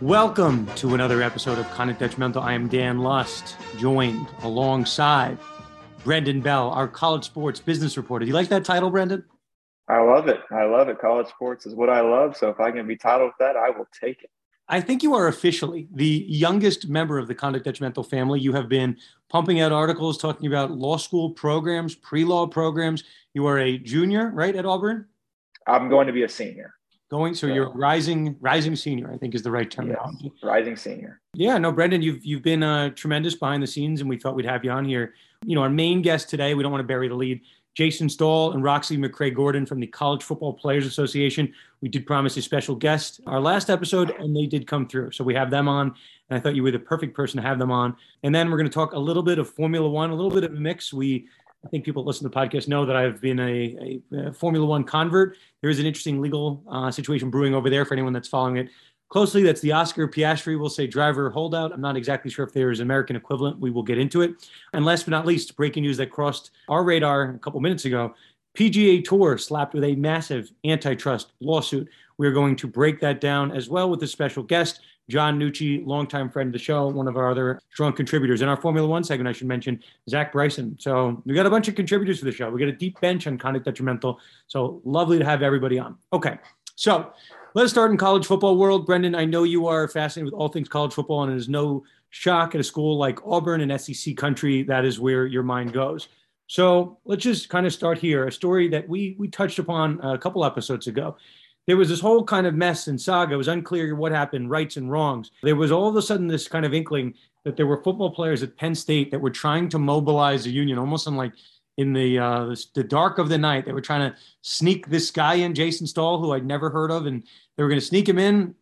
Welcome to another episode of Conduct Detrimental. I am Dan Lust, joined alongside Brendan Bell, our college sports business reporter. Do you like that title, Brendan? I love it. I love it. College sports is what I love. So if I can be titled with that, I will take it. I think you are officially the youngest member of the Conduct Detrimental family. You have been pumping out articles talking about law school programs, pre law programs. You are a junior, right, at Auburn? I'm going to be a senior. Going, so, so you're rising, rising senior. I think is the right term. Yes, rising senior. Yeah, no, Brendan, you've you've been uh, tremendous behind the scenes, and we thought we'd have you on here. You know, our main guest today. We don't want to bury the lead. Jason Stahl and Roxy McCray Gordon from the College Football Players Association. We did promise a special guest our last episode, and they did come through. So we have them on, and I thought you were the perfect person to have them on. And then we're going to talk a little bit of Formula One, a little bit of a mix. We I think people listen to the podcast know that I've been a, a, a Formula One convert. There is an interesting legal uh, situation brewing over there for anyone that's following it closely. That's the Oscar Piastri, we'll say driver holdout. I'm not exactly sure if there is an American equivalent. We will get into it. And last but not least, breaking news that crossed our radar a couple minutes ago. PGA Tour slapped with a massive antitrust lawsuit. We're going to break that down as well with a special guest. John Nucci, longtime friend of the show, one of our other strong contributors. In our Formula One segment, I should mention Zach Bryson. So we got a bunch of contributors for the show. We got a deep bench on Conduct Detrimental. So lovely to have everybody on. Okay, so let's start in college football world. Brendan, I know you are fascinated with all things college football, and it is no shock at a school like Auburn and SEC country. That is where your mind goes. So let's just kind of start here. A story that we we touched upon a couple episodes ago there was this whole kind of mess and saga. It was unclear what happened, rights and wrongs. There was all of a sudden this kind of inkling that there were football players at Penn State that were trying to mobilize the union, almost in like in the uh, the dark of the night. They were trying to sneak this guy in, Jason Stahl, who I'd never heard of, and they were going to sneak him in.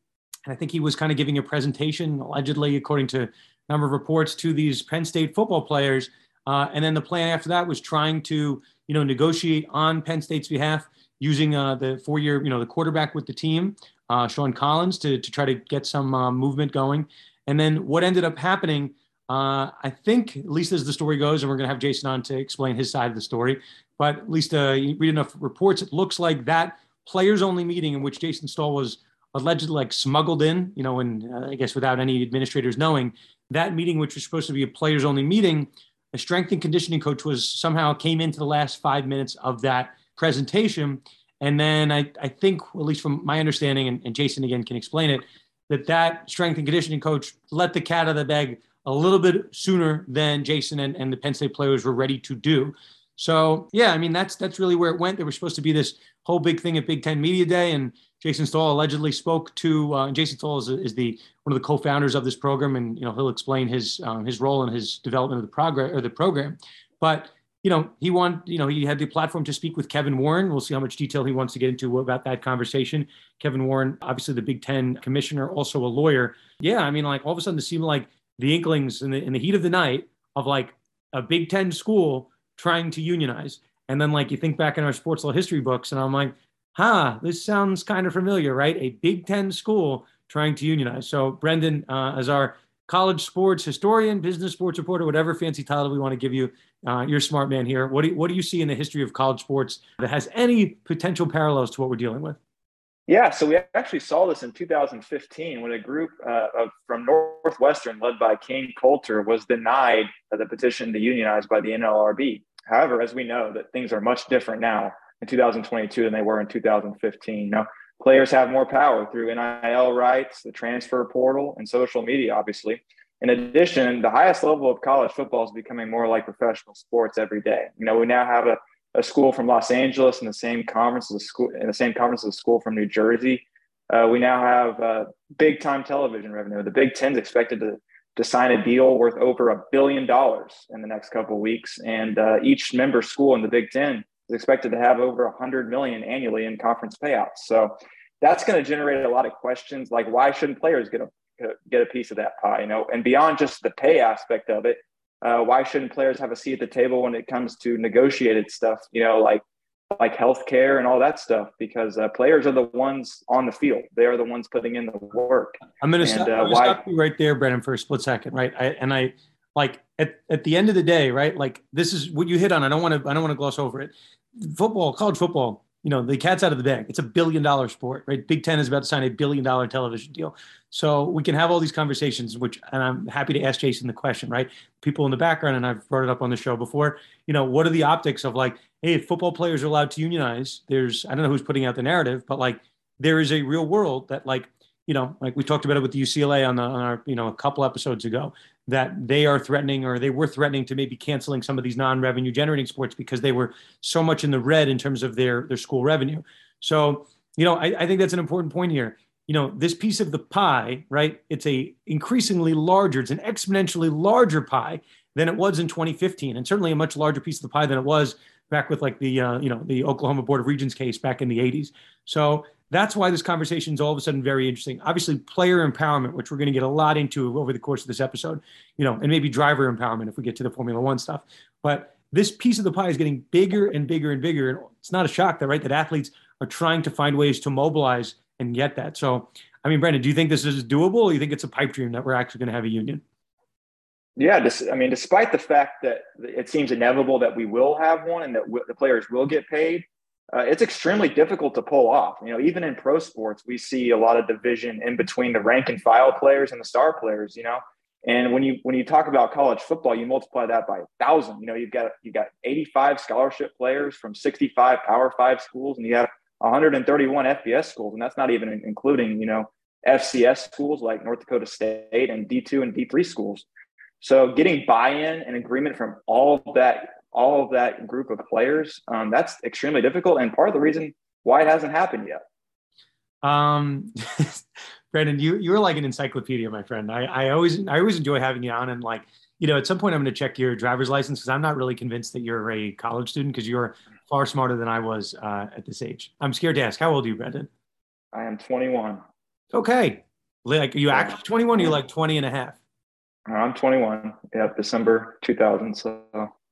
And I think he was kind of giving a presentation, allegedly, according to a number of reports, to these Penn State football players. Uh, and then the plan after that was trying to, you know, negotiate on Penn State's behalf using uh, the four-year, you know, the quarterback with the team, uh, Sean Collins, to to try to get some uh, movement going. And then what ended up happening, I think, at least as the story goes, and we're going to have Jason on to explain his side of the story. But at least you read enough reports, it looks like that players-only meeting in which Jason Stahl was allegedly like smuggled in, you know, and uh, I guess without any administrators knowing, that meeting, which was supposed to be a players-only meeting, a strength and conditioning coach was somehow came into the last five minutes of that presentation. And then I, I think, at least from my understanding, and, and Jason again can explain it, that that strength and conditioning coach let the cat out of the bag a little bit sooner than Jason and, and the Penn State players were ready to do. So yeah, I mean that's that's really where it went. There was supposed to be this whole big thing at Big Ten Media Day, and Jason Stahl allegedly spoke to. Uh, Jason Stahl is, is, the one of the co-founders of this program, and you know he'll explain his um, his role and his development of the progress or the program. But you know, he want, you know, he had the platform to speak with Kevin Warren. We'll see how much detail he wants to get into about that conversation. Kevin Warren, obviously the Big Ten commissioner, also a lawyer. Yeah, I mean, like all of a sudden, it seemed like the inklings in the in the heat of the night of like a Big Ten school trying to unionize, and then like you think back in our sports law history books, and I'm like, huh, this sounds kind of familiar, right? A Big Ten school trying to unionize. So Brendan, uh, as our college sports historian, business sports reporter, whatever fancy title we want to give you. Uh, you're a smart man here. What do, you, what do you see in the history of college sports that has any potential parallels to what we're dealing with? Yeah, so we actually saw this in 2015 when a group uh, of, from Northwestern, led by Kain Colter, was denied the petition to unionize by the NLRB. However, as we know, that things are much different now in 2022 than they were in 2015. Now, players have more power through NIL rights, the transfer portal, and social media, obviously. In addition, the highest level of college football is becoming more like professional sports every day. You know, we now have a, a school from Los Angeles in the same conference as a school in the same conference as a school from New Jersey. Uh, we now have uh, big time television revenue. The Big Ten is expected to to sign a deal worth over a billion dollars in the next couple weeks, and uh, each member school in the Big Ten is expected to have over 100 million annually in conference payouts. So that's going to generate a lot of questions like why shouldn't players get a get a piece of that pie you know? And beyond just the pay aspect of it uh, why shouldn't players have a seat at the table when it comes to negotiated stuff you know like like healthcare and all that stuff? Because uh, players are the ones on the field. They are the ones putting in the work. I'm going to stop, uh, stop you right there brendan for a split second right? I, and i like at, at the end of the day right? Like this is what you hit on. I don't want to i don't want to gloss over it football college football you know, the cat's out of the bag. It's a billion dollar sport, right? Big Ten is about to sign a billion dollar television deal. So we can have all these conversations, which, and I'm happy to ask Jason the question, right? People in the background, and I've brought it up on the show before, you know, what are the optics of like, hey, if football players are allowed to unionize, there's, I don't know who's putting out the narrative, but like, there is a real world that like, you know, like we talked about it with UCLA on, the, on our, you know, a couple episodes ago, that they are threatening or they were threatening to maybe canceling some of these non-revenue generating sports because they were so much in the red in terms of their their school revenue. So, you know, I, I think that's an important point here. You know, this piece of the pie, right? It's a increasingly larger, it's an exponentially larger pie than it was in 2015, and certainly a much larger piece of the pie than it was back with like the uh, you know the Oklahoma Board of Regents case back in the 80s. So that's why this conversation is all of a sudden very interesting. Obviously, player empowerment, which we're going to get a lot into over the course of this episode, you know, and maybe driver empowerment if we get to the Formula One stuff. But this piece of the pie is getting bigger and bigger and bigger. And it's not a shock that right that athletes are trying to find ways to mobilize and get that. So, I mean, Brendan, do you think this is doable, or do you think it's a pipe dream that we're actually going to have a union? Yeah, I mean, despite the fact that it seems inevitable that we will have one and that the players will get paid, uh, it's extremely difficult to pull off. You know, even in pro sports, we see a lot of division in between the rank and file players and the star players. You know, and when you when you talk about college football, you multiply that by a thousand. You know, you've got you got 85 scholarship players from 65 Power Five schools, and you have 131 FBS schools, and that's not even including you know FCS schools like North Dakota State and D2 and D3 schools. So getting buy-in and agreement from all of that all of that group of players, um, that's extremely difficult. And part of the reason why it hasn't happened yet. Um, Brandon, you you're like an encyclopedia, my friend. I, I always I always enjoy having you on, and like you know, at some point I'm going to check your driver's license because I'm not really convinced that you're a college student because you're far smarter than I was uh, at this age. I'm scared to ask. How old are you, Brandon? I am 21. Okay, like are you actually 21? Or you like 20 and a half? I'm 21. Yeah, December 2000. So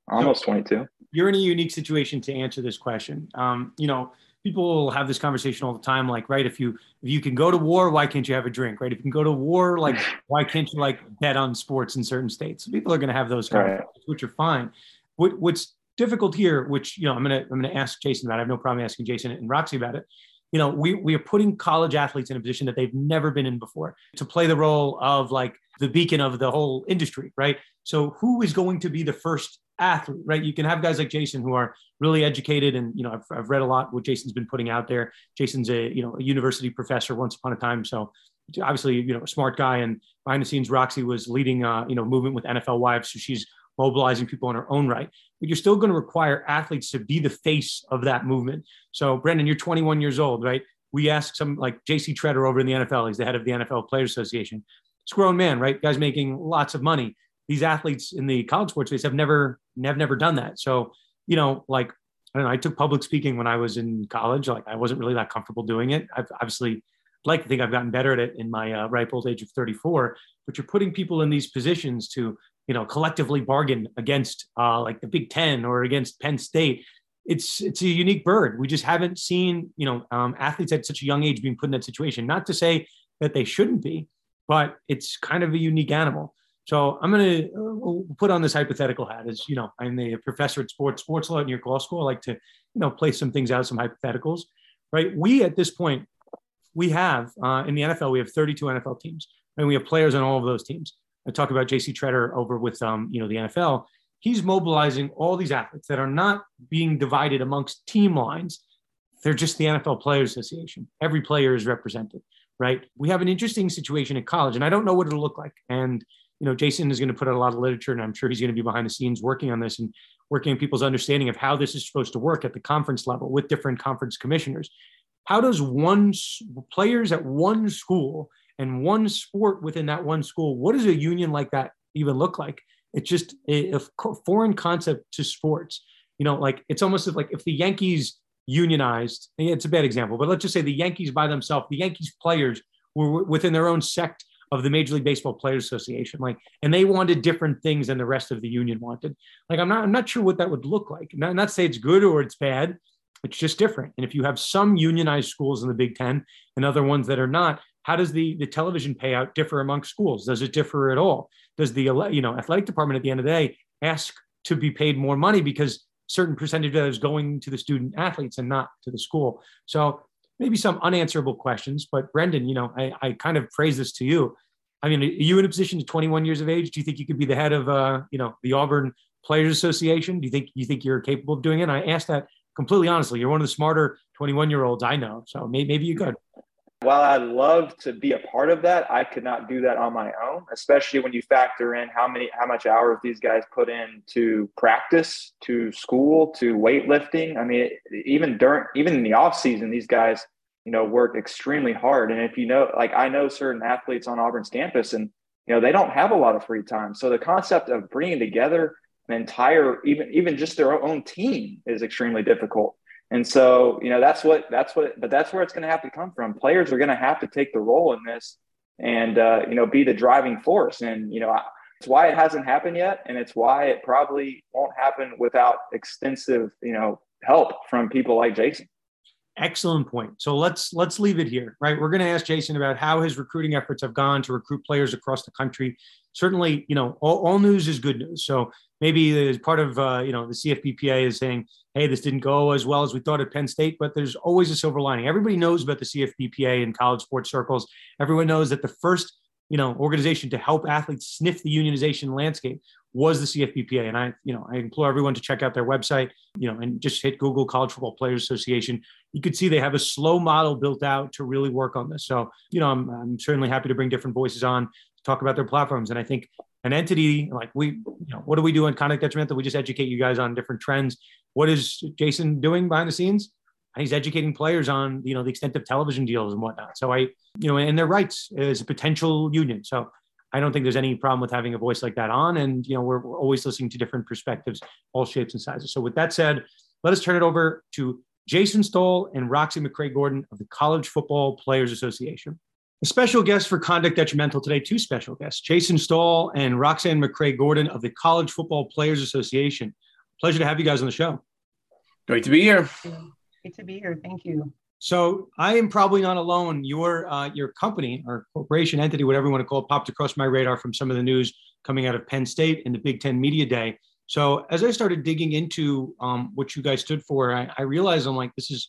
almost 22 you're in a unique situation to answer this question. Um, you know people have this conversation all the time like right if you if you can go to war why can't you have a drink right? If you can go to war like why can't you like bet on sports in certain states? People are going to have those conversations right. which are fine. What, what's difficult here which you know i'm going to i'm going to ask jason about it. I have no problem asking jason and roxy about it. You know we, we are putting college athletes in a position that they've never been in before to play the role of like the beacon of the whole industry right so who is going to be the first athlete, right? You can have guys like Jason who are really educated, and you know, I've, I've read a lot what Jason's been putting out there. Jason's a you know a university professor once upon a time, so obviously you know a smart guy. And behind the scenes, Roxy was leading uh, you know movement with NFL Wives, so she's mobilizing people in her own right. But you're still going to require athletes to be the face of that movement. So Brendan, you're 21 years old, right? We asked some like J.C. Tretter over in the NFL. He's the head of the NFL Players Association. It's a grown man, right? Guys making lots of money these athletes in the college sports space have never have never done that. So, you know, like I don't know, I took public speaking when I was in college. Like I wasn't really that comfortable doing it. I've obviously like to think I've gotten better at it in my uh, ripe old age of 34. But you're putting people in these positions to, you know, collectively bargain against uh, like the Big Ten or against Penn State. It's it's a unique bird. We just haven't seen, you know, um, athletes at such a young age being put in that situation. Not to say that they shouldn't be, but it's kind of a unique animal. So I'm going to uh, put on this hypothetical hat as, you know, I'm a professor at sports, sports law at New York Law School. I like to, you know, play some things out, some hypotheticals, right? We, at this point, we have, uh, in the NFL, we have 32 NFL teams and we have players on all of those teams. I talk about JC Tretter over with, um, you know, the NFL. He's mobilizing all these athletes that are not being divided amongst team lines. They're just the NFL Players Association. Every player is represented, right? We have an interesting situation at college, and I don't know what it'll look like. And you know, Jason is going to put out a lot of literature, and I'm sure he's going to be behind the scenes working on this and working on people's understanding of how this is supposed to work at the conference level with different conference commissioners. How does one players at one school and one sport within that one school, what does a union like that even look like? It's just a, a foreign concept to sports. You know, like it's almost like if the Yankees unionized, it's a bad example, but let's just say the Yankees by themselves, the Yankees players were within their own sect of the Major League Baseball Players Association. Like, and they wanted different things than the rest of the union wanted. Like, I'm not, I'm not sure what that would look like. Not, not say it's good or it's bad. It's just different. And if you have some unionized schools in the Big Ten and other ones that are not, how does the the television payout differ among schools? Does it differ at all? Does the you know athletic department at the end of the day ask to be paid more money because certain percentage of that is going to the student athletes and not to the school. So maybe some unanswerable questions. But Brendan, you know, I, I kind of phrase this to you. I mean, are you in a position to 21 years of age? Do you think you could be the head of, uh, you know, the Auburn Players Association? Do you think you think you're capable of doing it? And I asked that completely honestly. You're one of the smarter 21 year olds I know, so maybe, maybe you could. While I'd love to be a part of that, I could not do that on my own, especially when you factor in how many, how much hours these guys put in to practice, to school, to weightlifting. I mean, even during, even in the off season, these guys, you know, work extremely hard. And if you know, like I know certain athletes on Auburn's campus, and you know, they don't have a lot of free time. So the concept of bringing together an entire, even even just their own team, is extremely difficult. And so, you know, that's what that's what, but that's where it's going to have to come from. Players are going to have to take the role in this, and uh, you know, be the driving force. And you know, it's why it hasn't happened yet, and it's why it probably won't happen without extensive, you know, help from people like Jason. Excellent point. So let's let's leave it here, right? We're going to ask Jason about how his recruiting efforts have gone to recruit players across the country. Certainly, you know, all, all news is good news. So maybe as part of uh, you know the CFBPA is saying, hey, this didn't go as well as we thought at Penn State, but there's always a silver lining. Everybody knows about the CFBPA in college sports circles. Everyone knows that the first you know organization to help athletes sniff the unionization landscape was the CFBPA. And I, you know, I implore everyone to check out their website, you know, and just hit Google College Football Players Association. You could see they have a slow model built out to really work on this. So, you know, I'm, I'm certainly happy to bring different voices on talk about their platforms. And I think an entity like we, you know, what do we do on conduct detrimental? We just educate you guys on different trends. What is Jason doing behind the scenes? He's educating players on, you know, the extent of television deals and whatnot. So I, you know, and their rights as a potential union. So I don't think there's any problem with having a voice like that on. And, you know, we're, we're always listening to different perspectives, all shapes and sizes. So with that said, let us turn it over to Jason Stahl and Roxy McCray Gordon of the College Football Players Association. A special guest for Conduct Detrimental today, two special guests, Jason Stahl and Roxanne McCray Gordon of the College Football Players Association. Pleasure to have you guys on the show. Great to be here. Great to be here. Thank you. So I am probably not alone. Your uh, your company or corporation entity, whatever you want to call it, popped across my radar from some of the news coming out of Penn State and the Big Ten Media Day. So as I started digging into um, what you guys stood for, I, I realized I'm like, this is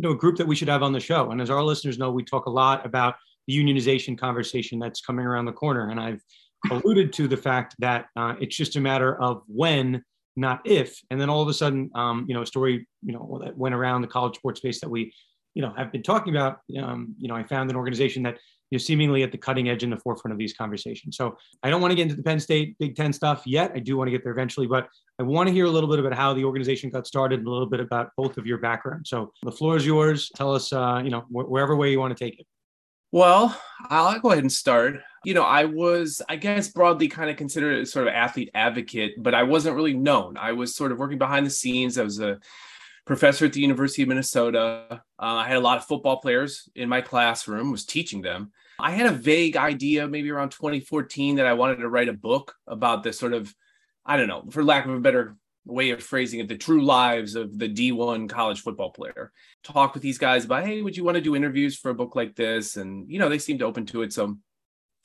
you know a group that we should have on the show. And as our listeners know, we talk a lot about the unionization conversation that's coming around the corner. And I've alluded to the fact that uh, it's just a matter of when, not if. And then all of a sudden, um, you know, a story, you know, that went around the college sports space that we you know have been talking about um, you know i found an organization that you know seemingly at the cutting edge in the forefront of these conversations. So i don't want to get into the penn state big ten stuff yet. I do want to get there eventually but i want to hear a little bit about how the organization got started and a little bit about both of your background so the floor is yours. Tell us uh, you know wh- wherever way you want to take it well i'll go ahead and start you know i was i guess broadly kind of considered a sort of athlete advocate but i wasn't really known i was sort of working behind the scenes i was a professor at the University of Minnesota. Uh, I had a lot of football players in my classroom, was teaching them. I had a vague idea, maybe around 2014, that I wanted to write a book about this sort of, I don't know, for lack of a better way of phrasing it, the true lives of the D1 college football player. Talk with these guys about, hey, would you want to do interviews for a book like this? And, you know, they seemed open to it. So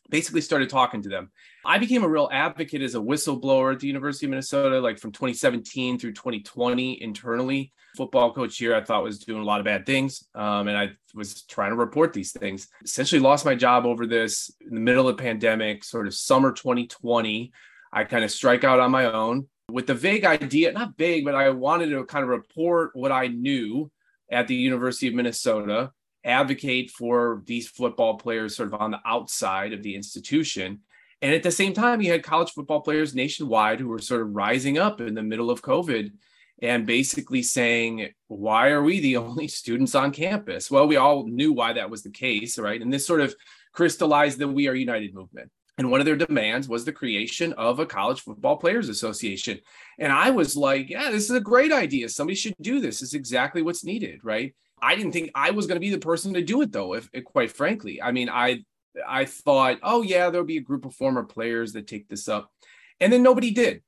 basically started talking to them. I became a real advocate as a whistleblower at the University of Minnesota, like from 2017 through 2020 internally. Football coach here, I thought was doing a lot of bad things. Um, and I was trying to report these things. Essentially lost my job over this in the middle of pandemic, sort of summer 2020. I kind of strike out on my own with the vague idea, not vague, but I wanted to kind of report what I knew at the University of Minnesota advocate for these football players sort of on the outside of the institution. And at the same time, you had college football players nationwide who were sort of rising up in the middle of COVID and basically saying, why are we the only students on campus? Well, we all knew why that was the case, right? And this sort of crystallized the We Are United movement. And one of their demands was the creation of a college football players association. And I was like, yeah, this is a great idea. Somebody should do this. It's exactly what's needed, right? I didn't think I was going to be the person to do it though, if, if quite frankly. I mean, I I thought, oh yeah, there'll be a group of former players that take this up. And then nobody did.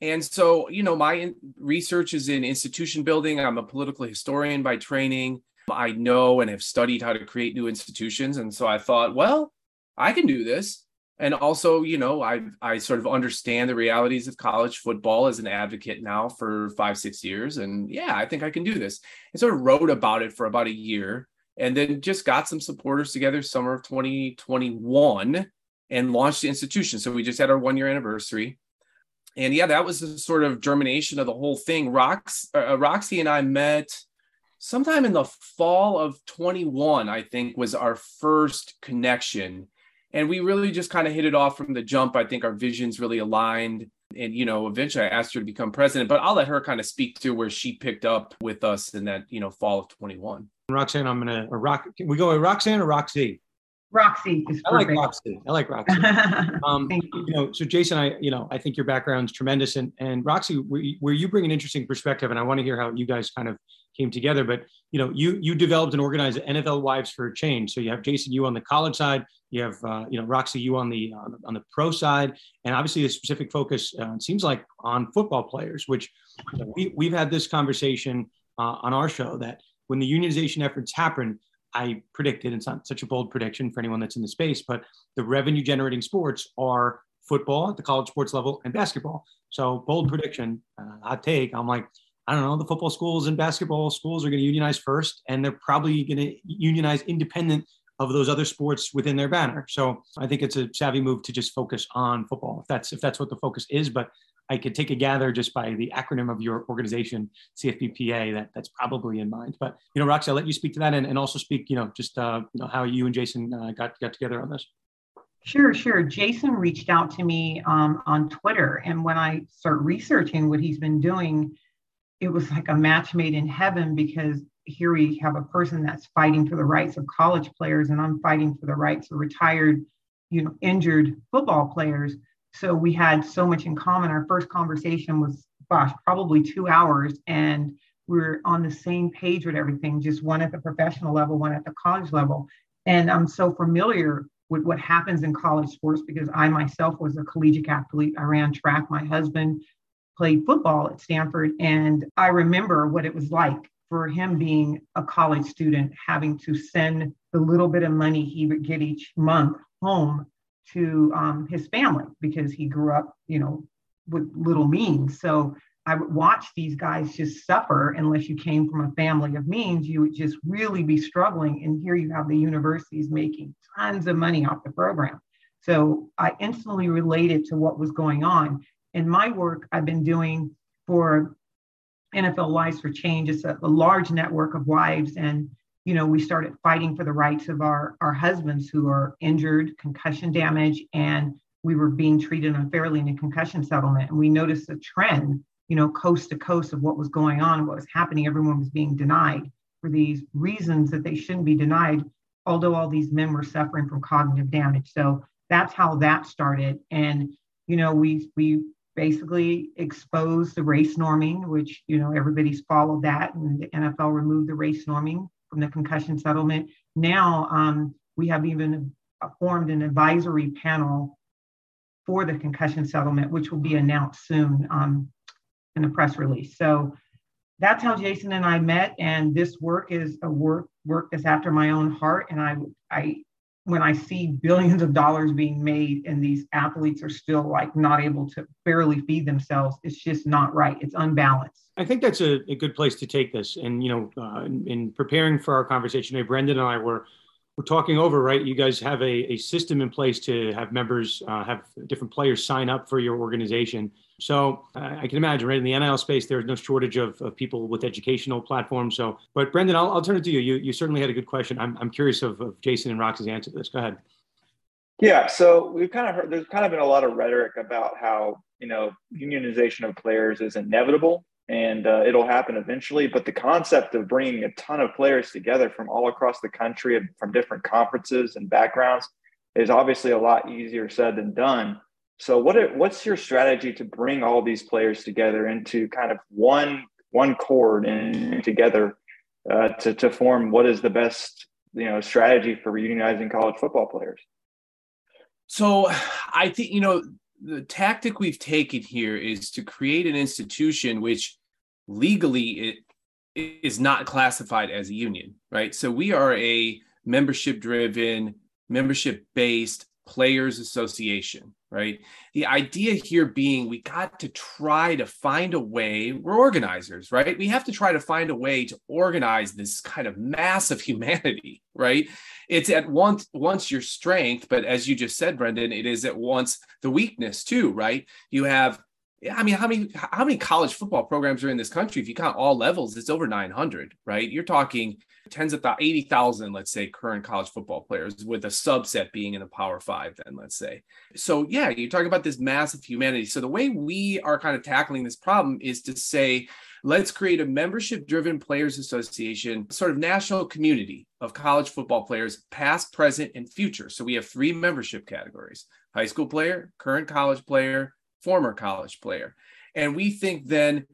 And so, you know, my research is in institution building. I'm a political historian by training. I know and have studied how to create new institutions. And so I thought, well, I can do this. And also, you know, I I sort of understand the realities of college football as an advocate now for five six years, and yeah, I think I can do this. And sort of wrote about it for about a year, and then just got some supporters together summer of 2021 and launched the institution. So we just had our one year anniversary. And yeah, that was the sort of germination of the whole thing. Rox, uh, Roxy and I met sometime in the fall of 21, I think, was our first connection. And we really just kind of hit it off from the jump. I think our visions really aligned. And, you know, eventually I asked her to become president, but I'll let her kind of speak to where she picked up with us in that, you know, fall of 21. Roxanne, I'm going to, rock, can we go with Roxanne or Roxy? Roxy is I like Roxy. I like Roxy. um, you know, so Jason, I, you know, I think your background's tremendous, and and Roxy, where, where you bring an interesting perspective, and I want to hear how you guys kind of came together. But you know, you you developed and organized NFL Wives for Change. So you have Jason, you on the college side, you have uh, you know Roxy, you on the on the, on the pro side, and obviously a specific focus uh, seems like on football players, which you know, we we've had this conversation uh, on our show that when the unionization efforts happen, I predicted it's not such a bold prediction for anyone that's in the space, but the revenue generating sports are football at the college sports level and basketball. So bold prediction, uh, hot take. I'm like I don't know, the football schools and basketball schools are going to unionize first, and they're probably going to unionize independent of those other sports within their banner. So I think it's a savvy move to just focus on football if that's if that's what the focus is. But I could take a gather just by the acronym of your organization, CFBPA, that that's probably in mind. But you know, Roxy, I'll let you speak to that and, and also speak, you know, just uh, you know how you and Jason uh, got got together on this. Sure, sure. Jason reached out to me um, on Twitter, and when I start researching what he's been doing it was like a match made in heaven because here we have a person that's fighting for the rights of college players and I'm fighting for the rights of retired, you know, injured football players. So we had so much in common. Our first conversation was, gosh, probably two hours, and we are on the same page with everything, just one at the professional level, one at the college level. And I'm so familiar with what happens in college sports because I myself was a collegiate athlete. I ran track. My husband played football at Stanford. And I remember what it was like for him being a college student, having to send the little bit of money he would get each month home to um, his family because he grew up, you know, with little means. So I would watch these guys just suffer unless you came from a family of means. You would just really be struggling. And here you have the universities making tons of money off the program. So I instantly related to what was going on in my work I've been doing for NFL Wives for Change, it's a, a, large network of wives. And, you know, we started fighting for the rights of our, our husbands who are injured, concussion damage, and we were being treated unfairly in a concussion settlement. And we noticed a trend, you know, coast to coast of what was going on, what was happening. Everyone was being denied for these reasons that they shouldn't be denied, although all these men were suffering from cognitive damage. So that's how that started. And, you know, we we basically exposed the race norming, which you know everybody's followed that, and the NFL removed the race norming from the concussion settlement. Now um, we have even formed an advisory panel for the concussion settlement, which will be announced soon um, in a press release. So that's how Jason and I met, and this work is a work work that's after my own heart, and I I when I see billions of dollars being made and these athletes are still like not able to barely feed themselves, it's just not right. It's unbalanced. I think that's a, a good place to take this. And, you know, uh, in, in, preparing for our conversation today, Brendan and I were, were talking over, right? You guys have a, a system in place to have members, uh, have different players sign up for your organization. So uh, I can imagine, right, in the NIL space, there's no shortage of, of people with educational platforms. So, but Brendan, I'll, I'll turn it to you. You, you certainly had a good question. I'm, I'm curious of, of Jason and Rox's answer to this. Go ahead. Yeah, so we've kind of heard there's kind of been a lot of rhetoric about how you know unionization of players is inevitable and uh, it'll happen eventually. But the concept of bringing a ton of players together from all across the country and from different conferences and backgrounds is obviously a lot easier said than done. So what what's your strategy to bring all these players together into kind of one one chord and together uh, to to form what is the best you know strategy for reunionizing college football players? So I think you know the tactic we've taken here is to create an institution which legally it is not classified as a union, right? So we are a membership driven, membership based Players Association, right? The idea here being we got to try to find a way, we're organizers, right? We have to try to find a way to organize this kind of mass of humanity, right? It's at once once your strength, but as you just said, Brendan, it is at once the weakness too, right? You have I mean, how many how many college football programs are in this country? If you count all levels, it's over 900, right? You're talking tens of thousands, 80,000, let's say, current college football players, with a subset being in the Power Five, then let's say. So, yeah, you're talking about this massive humanity. So, the way we are kind of tackling this problem is to say, let's create a membership driven players association, sort of national community of college football players, past, present, and future. So, we have three membership categories high school player, current college player, former college player. And we think then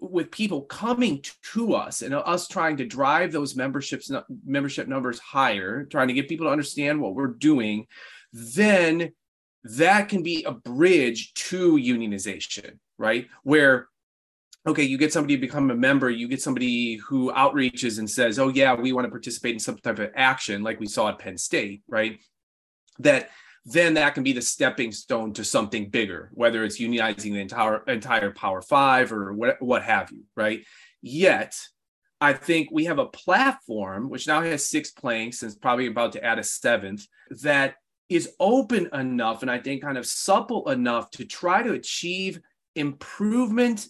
with people coming to us and us trying to drive those memberships membership numbers higher trying to get people to understand what we're doing then that can be a bridge to unionization right where okay you get somebody to become a member you get somebody who outreaches and says oh yeah we want to participate in some type of action like we saw at penn state right that then that can be the stepping stone to something bigger, whether it's unionizing the entire entire Power Five or what, what have you, right? Yet, I think we have a platform which now has six planks and is probably about to add a seventh that is open enough and I think kind of supple enough to try to achieve improvement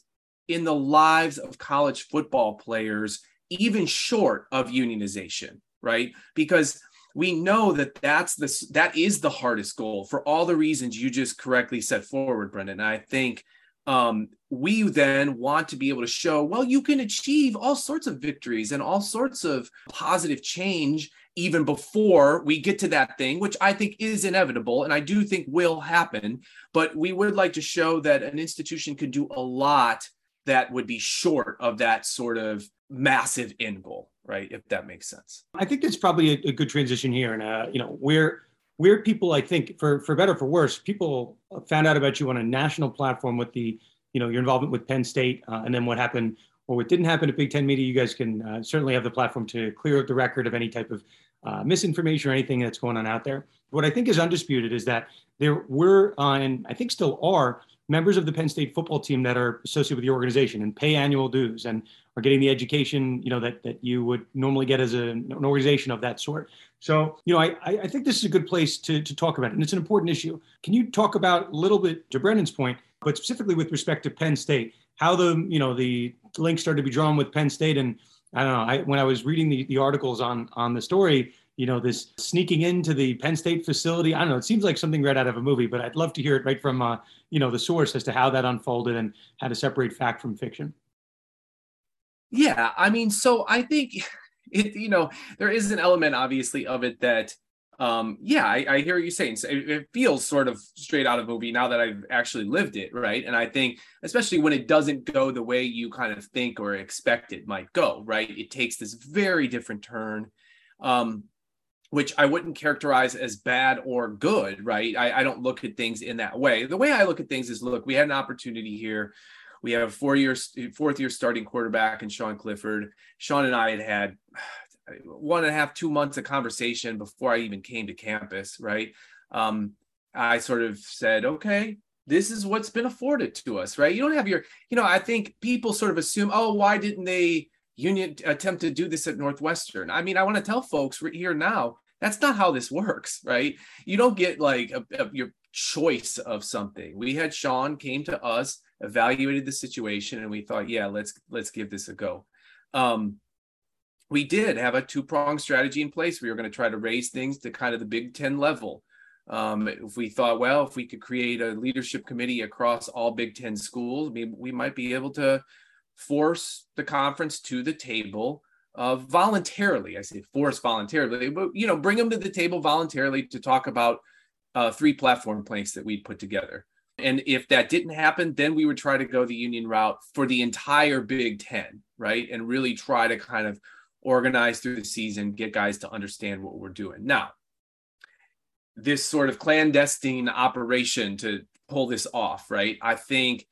in the lives of college football players, even short of unionization, right? Because we know that that's the that is the hardest goal for all the reasons you just correctly set forward, Brendan. And I think um, we then want to be able to show, well, you can achieve all sorts of victories and all sorts of positive change even before we get to that thing, which I think is inevitable and I do think will happen. But we would like to show that an institution can do a lot that would be short of that sort of massive end goal right? If that makes sense. I think that's probably a, a good transition here. And, uh, you know, we're, we're people, I think, for, for better for worse, people found out about you on a national platform with the, you know, your involvement with Penn State uh, and then what happened or what didn't happen at Big Ten Media. You guys can uh, certainly have the platform to clear up the record of any type of uh, misinformation or anything that's going on out there. What I think is undisputed is that there were, uh, and I think still are, members of the Penn State football team that are associated with the organization and pay annual dues and are getting the education you know that that you would normally get as a, an organization of that sort. So you know I I think this is a good place to to talk about it, and it's an important issue. Can you talk about a little bit to Brendan's point, but specifically with respect to Penn State, how the you know the link started to be drawn with Penn State and I don't know. I, when I was reading the, the articles on on the story, you know, this sneaking into the Penn State facility. I don't know. It seems like something right out of a movie, but I'd love to hear it right from, uh, you know, the source as to how that unfolded and how to separate fact from fiction. Yeah, I mean, so I think it. You know, there is an element, obviously, of it that um yeah I, I, hear you saying so it, it, feels sort of straight out of movie now that i've actually lived it right and i think especially when it doesn't go the way you kind of think or expect it might go right it takes this very different turn um which I wouldn't characterize as bad or good, right? I, I, don't look at things in that way. The way I look at things is look, we had an opportunity here. We have a four years, fourth year starting quarterback in Sean Clifford. Sean and I had had one and a half, two months of conversation before I even came to campus, right? Um, I sort of said, okay, this is what's been afforded to us, right? You don't have your, you know, I think people sort of assume, oh, why didn't they, Union attempt to do this at Northwestern. I mean, I want to tell folks right here now that's not how this works, right? You don't get like a, a, your choice of something. We had Sean came to us, evaluated the situation, and we thought, yeah, let's let's give this a go. Um, we did have a two pronged strategy in place. We were going to try to raise things to kind of the Big Ten level. Um, if we thought, well, if we could create a leadership committee across all Big Ten schools, we, we might be able to force the conference to the table uh, voluntarily. I say force voluntarily, but you know, bring them to the table voluntarily to talk about uh, three platform planks that we'd put together. And if that didn't happen, then we would try to go the union route for the entire Big Ten, right? And really try to kind of organize through the season, get guys to understand what we're doing. Now, this sort of clandestine operation to pull this off, right? I think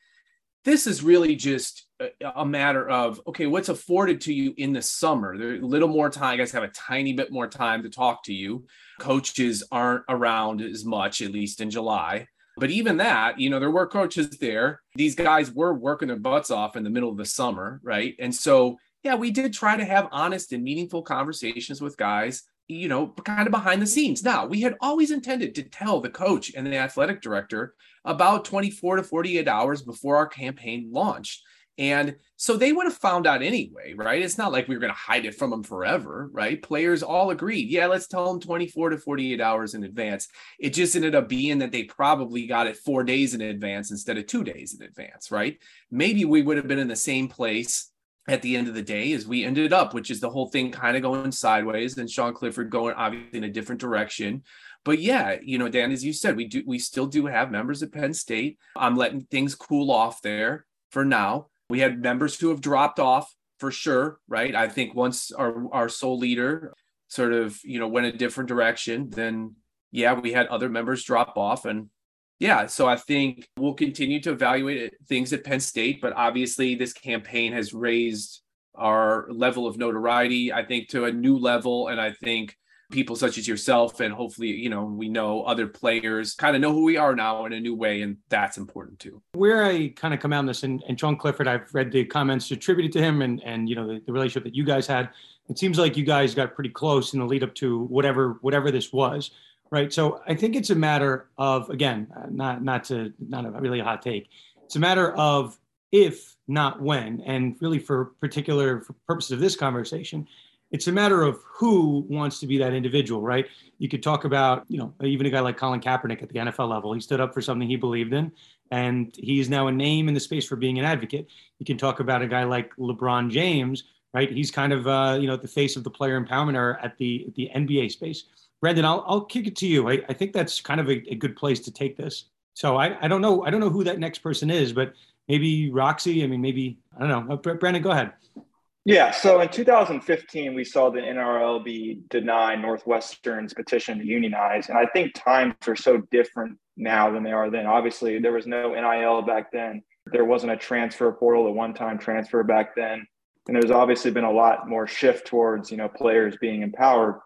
This is really just a, matter of okay, what's afforded to you in the summer. There's a little more time. Guys have a tiny bit more time to talk to you. Coaches aren't around as much, at least in July. But even that, you know, there were coaches there. These guys were working their butts off in the middle of the summer, right? And so, yeah, we did try to have honest and meaningful conversations with guys, you know, kind of behind the scenes. Now, we had always intended to tell the coach and the athletic director about 24 to 48 hours before our campaign launched. And so they would have found out anyway, right? It's not like we were going to hide it from them forever, right? Players all agreed, yeah, let's tell them 24 to 48 hours in advance. It just ended up being that they probably got it four days in advance instead of two days in advance, right? Maybe we would have been in the same place at the end of the day as we ended up, which is the whole thing kind of going sideways and Sean Clifford going obviously in a different direction. But yeah, you know, Dan, as you said, we do we still do have members at Penn State. I'm letting things cool off there for now we had members who have dropped off for sure, right? I think once our our sole leader sort of you know went a different direction, then yeah, we had other members drop off, and yeah, so I think we'll continue to evaluate things at Penn State, but obviously this campaign has raised our level of notoriety, I think, to a new level, and I think people such as yourself and hopefully you know we know other players kind of know who we are now in a new way and that's important too. Where i kind of come out on this and, and sean clifford i've read the comments attributed to him and and you know the, the relationship that you guys had. It seems like you guys got pretty close in the lead up to whatever whatever this was right? So i think it's a matter of again not not to not a really a hot take. It's a matter of if not when and really for particular for purposes of this conversation it's a matter of who wants to be that individual, right? You could talk about, you know, even a guy like Colin Kaepernick at the NFL level. He stood up for something he believed in, and he's now a name in the space for being an advocate. You can talk about a guy like LeBron James, right? He's kind of, uh, you know, the face of the player empowerment era at the the NBA space. Brendan, I'll, I'll kick it to you. I, I think that's kind of a, a, good place to take this. So I, I don't know. I don't know who that next person is, but maybe Roxy. I mean, maybe, I don't know. Brendan, go ahead. Yeah, so in 2015, we saw the NRLB deny Northwestern's petition to unionize. And I think times are so different now than they are then. Obviously, there was no NIL back then, there wasn't a transfer portal, a one time transfer back then. And there's obviously been a lot more shift towards, you know, players being empowered.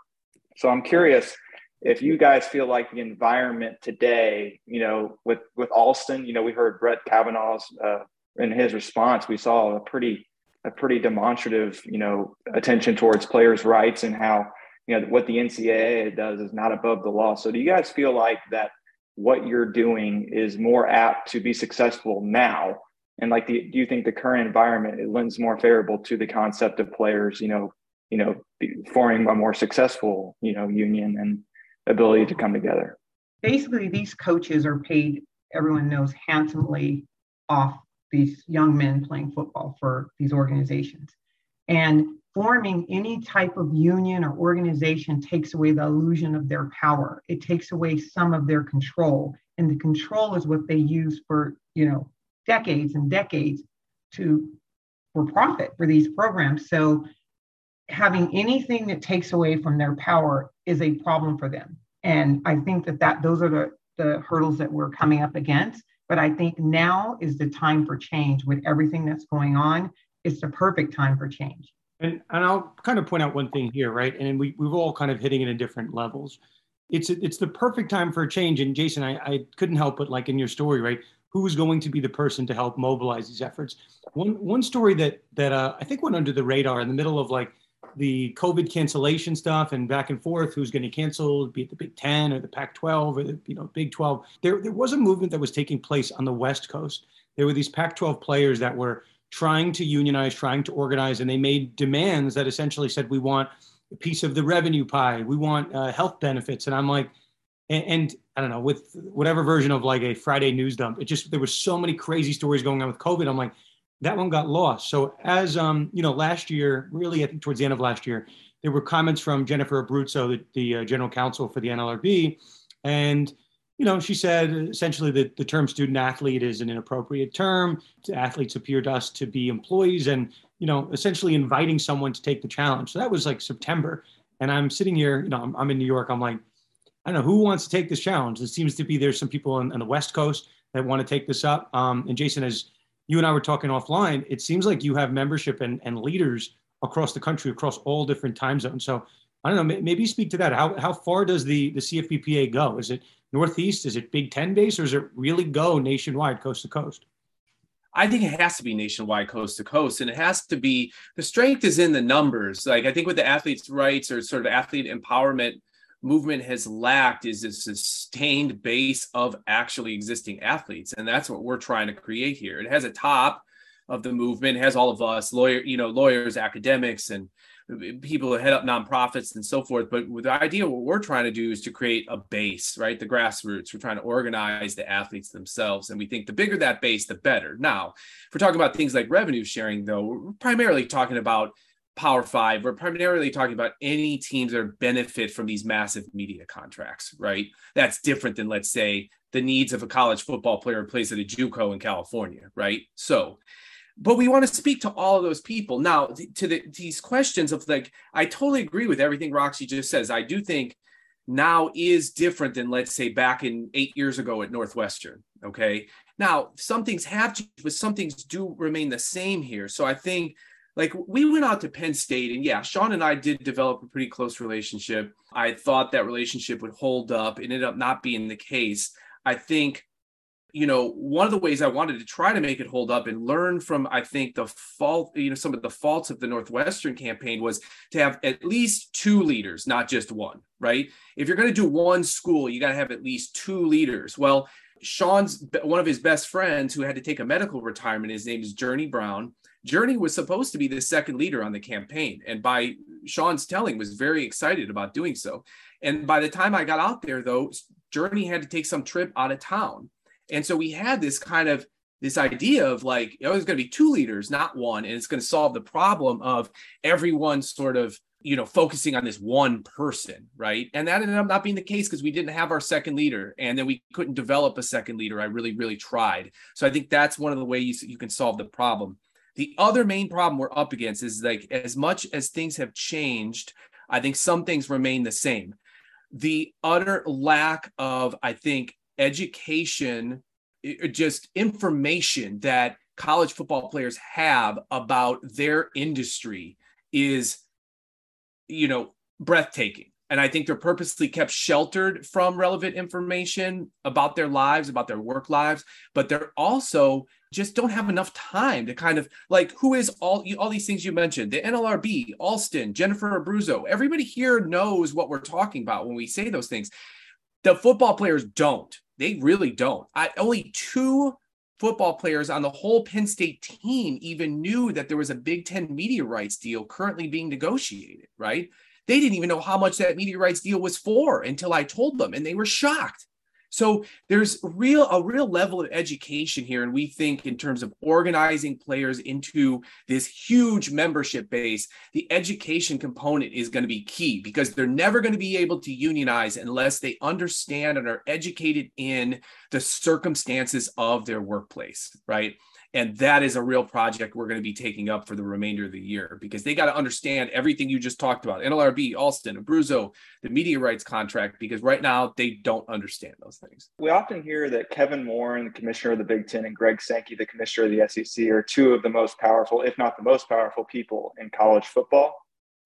So I'm curious if you guys feel like the environment today, you know, with with Alston, you know, we heard Brett Kavanaugh's uh, in his response, we saw a pretty a pretty demonstrative, you know, attention towards players' rights and how, you know, what the NCAA does is not above the law. So do you guys feel like that what you're doing is more apt to be successful now? And like, the, do you think the current environment it lends more favorable to the concept of players, you know, you know, forming a more successful, you know, union and ability to come together? Basically, these coaches are paid, everyone knows, handsomely off these young men playing football for these organizations. And forming any type of union or organization takes away the illusion of their power. It takes away some of their control. And the control is what they use for, you know, decades and decades to for profit for these programs. So having anything that takes away from their power is a problem for them. And I think that, that those are the, the hurdles that we're coming up against. But I think now is the time for change with everything that's going on. It's the perfect time for change. And, and I'll kind of point out one thing here, right? And we, we've all kind of hitting it at different levels. It's it's the perfect time for change. And Jason, I, I couldn't help but like in your story, right? Who is going to be the person to help mobilize these efforts? One one story that that uh, I think went under the radar in the middle of like the COVID cancellation stuff and back and forth, who's going to cancel, be it the Big Ten or the Pac-12 or the you know Big 12. There, there was a movement that was taking place on the West Coast. There were these Pac-12 players that were trying to unionize, trying to organize, and they made demands that essentially said, "We want a piece of the revenue pie. We want uh, health benefits." And I'm like, and, and I don't know, with whatever version of like a Friday news dump, it just there were so many crazy stories going on with COVID. I'm like that one got lost. So as um, you know, last year, really, I think towards the end of last year, there were comments from Jennifer Abruzzo, the, the uh, general counsel for the NLRB, and you know, she said essentially that the term student athlete is an inappropriate term. Athletes appear to us to be employees, and you know, essentially inviting someone to take the challenge. So that was like September, and I'm sitting here, you know, I'm, I'm in New York. I'm like, I don't know who wants to take this challenge. It seems to be there's some people on, on the West Coast that want to take this up. Um, and Jason has you and I were talking offline, it seems like you have membership and, and leaders across the country, across all different time zones. So I don't know, maybe speak to that. How, how far does the, the CFBPA go? Is it Northeast? Is it Big Ten based or does it really go nationwide, coast to coast? I think it has to be nationwide, coast to coast, and it has to be the strength is in the numbers. Like I think with the athletes' rights or sort of athlete empowerment movement has lacked is a sustained base of actually existing athletes, and that's what we're trying to create here. It has a top of the movement, it has all of us, lawyer, you know, lawyers, academics, and people who head up nonprofits and so forth. But the idea, what we're trying to do is to create a base, right? The grassroots. We're trying to organize the athletes themselves. And we think the bigger that base, the better. Now, if we're talking about things like revenue sharing, though, we're primarily talking about Power Five. We're primarily talking about any teams that benefit from these massive media contracts, right? That's different than, let's say, the needs of a college football player who plays at a JUCO in California, right? So but we want to speak to all of those people now to the, these questions of like i totally agree with everything roxy just says i do think now is different than let's say back in eight years ago at northwestern okay now some things have changed but some things do remain the same here so i think like we went out to penn state and yeah sean and i did develop a pretty close relationship i thought that relationship would hold up it ended up not being the case i think you know, one of the ways I wanted to try to make it hold up and learn from, I think, the fault, you know, some of the faults of the Northwestern campaign was to have at least two leaders, not just one, right? If you're going to do one school, you got to have at least two leaders. Well, Sean's one of his best friends who had to take a medical retirement, his name is Journey Brown. Journey was supposed to be the second leader on the campaign. And by Sean's telling, was very excited about doing so. And by the time I got out there, though, Journey had to take some trip out of town. And so we had this kind of this idea of like, oh, there's going to be two leaders, not one, and it's going to solve the problem of everyone sort of you know focusing on this one person right? And that ended up not being the case because we didn't have our second leader and then we couldn't develop a second leader. I really really tried. So i think that's one of the ways you can solve the problem. The other main problem we're up against is like as much as things have changed i think some things remain the same. The utter lack of i think education, just information that college football players have about their industry is, you know, breathtaking. And I think they're purposely kept sheltered from relevant information about their lives, about their work lives, but they're also just don't have enough time to kind of like who is all all these things you mentioned the NLRB, Alston, Jennifer Abruzzo. Everybody here knows what we're talking about when we say those things. The football players don't. They really don't. I only two football players on the whole Penn State team even knew that there was a Big Ten media rights deal currently being negotiated, right? They didn't even know how much that media rights deal was for until I told them, and they were shocked. So there's real a real level of education here, and we think in terms of organizing players into this huge membership base, the education component is going to be key because they're never going to be able to unionize unless they understand and are educated in the circumstances of their workplace, right? And that is a real project we're going to be taking up for the remainder of the year because they got to understand everything you just talked about NLRB, Alston, Abruzzo, the media rights contract, because right now they don't understand those things. We often hear that Kevin Warren, the commissioner of the Big Ten, and Greg Sankey, the commissioner of the SEC, are two of the most powerful, if not the most powerful people in college football.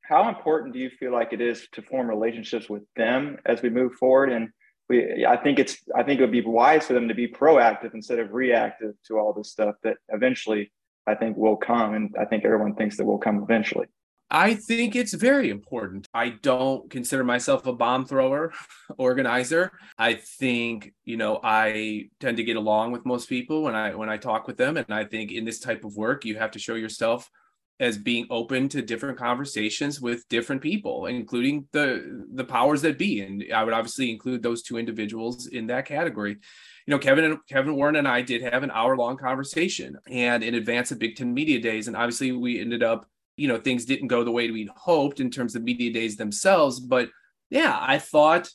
How important do you feel like it is to form relationships with them as we move forward? And we I think it's I think it would be wise for them to be proactive instead of reactive to all this stuff that eventually I think will come and I think everyone thinks that will come eventually. I think it's very important. I don't consider myself a bomb thrower, organizer. I think, you know, I tend to get along with most people when I when I talk with them and I think in this type of work you have to show yourself as being open to different conversations with different people, including the the powers that be. And I would obviously include those two individuals in that category. You know, Kevin Kevin Warren and I did have an hour long conversation and in advance of Big Ten Media Days. And obviously we ended up, you know, things didn't go the way we'd hoped in terms of media days themselves. But yeah, I thought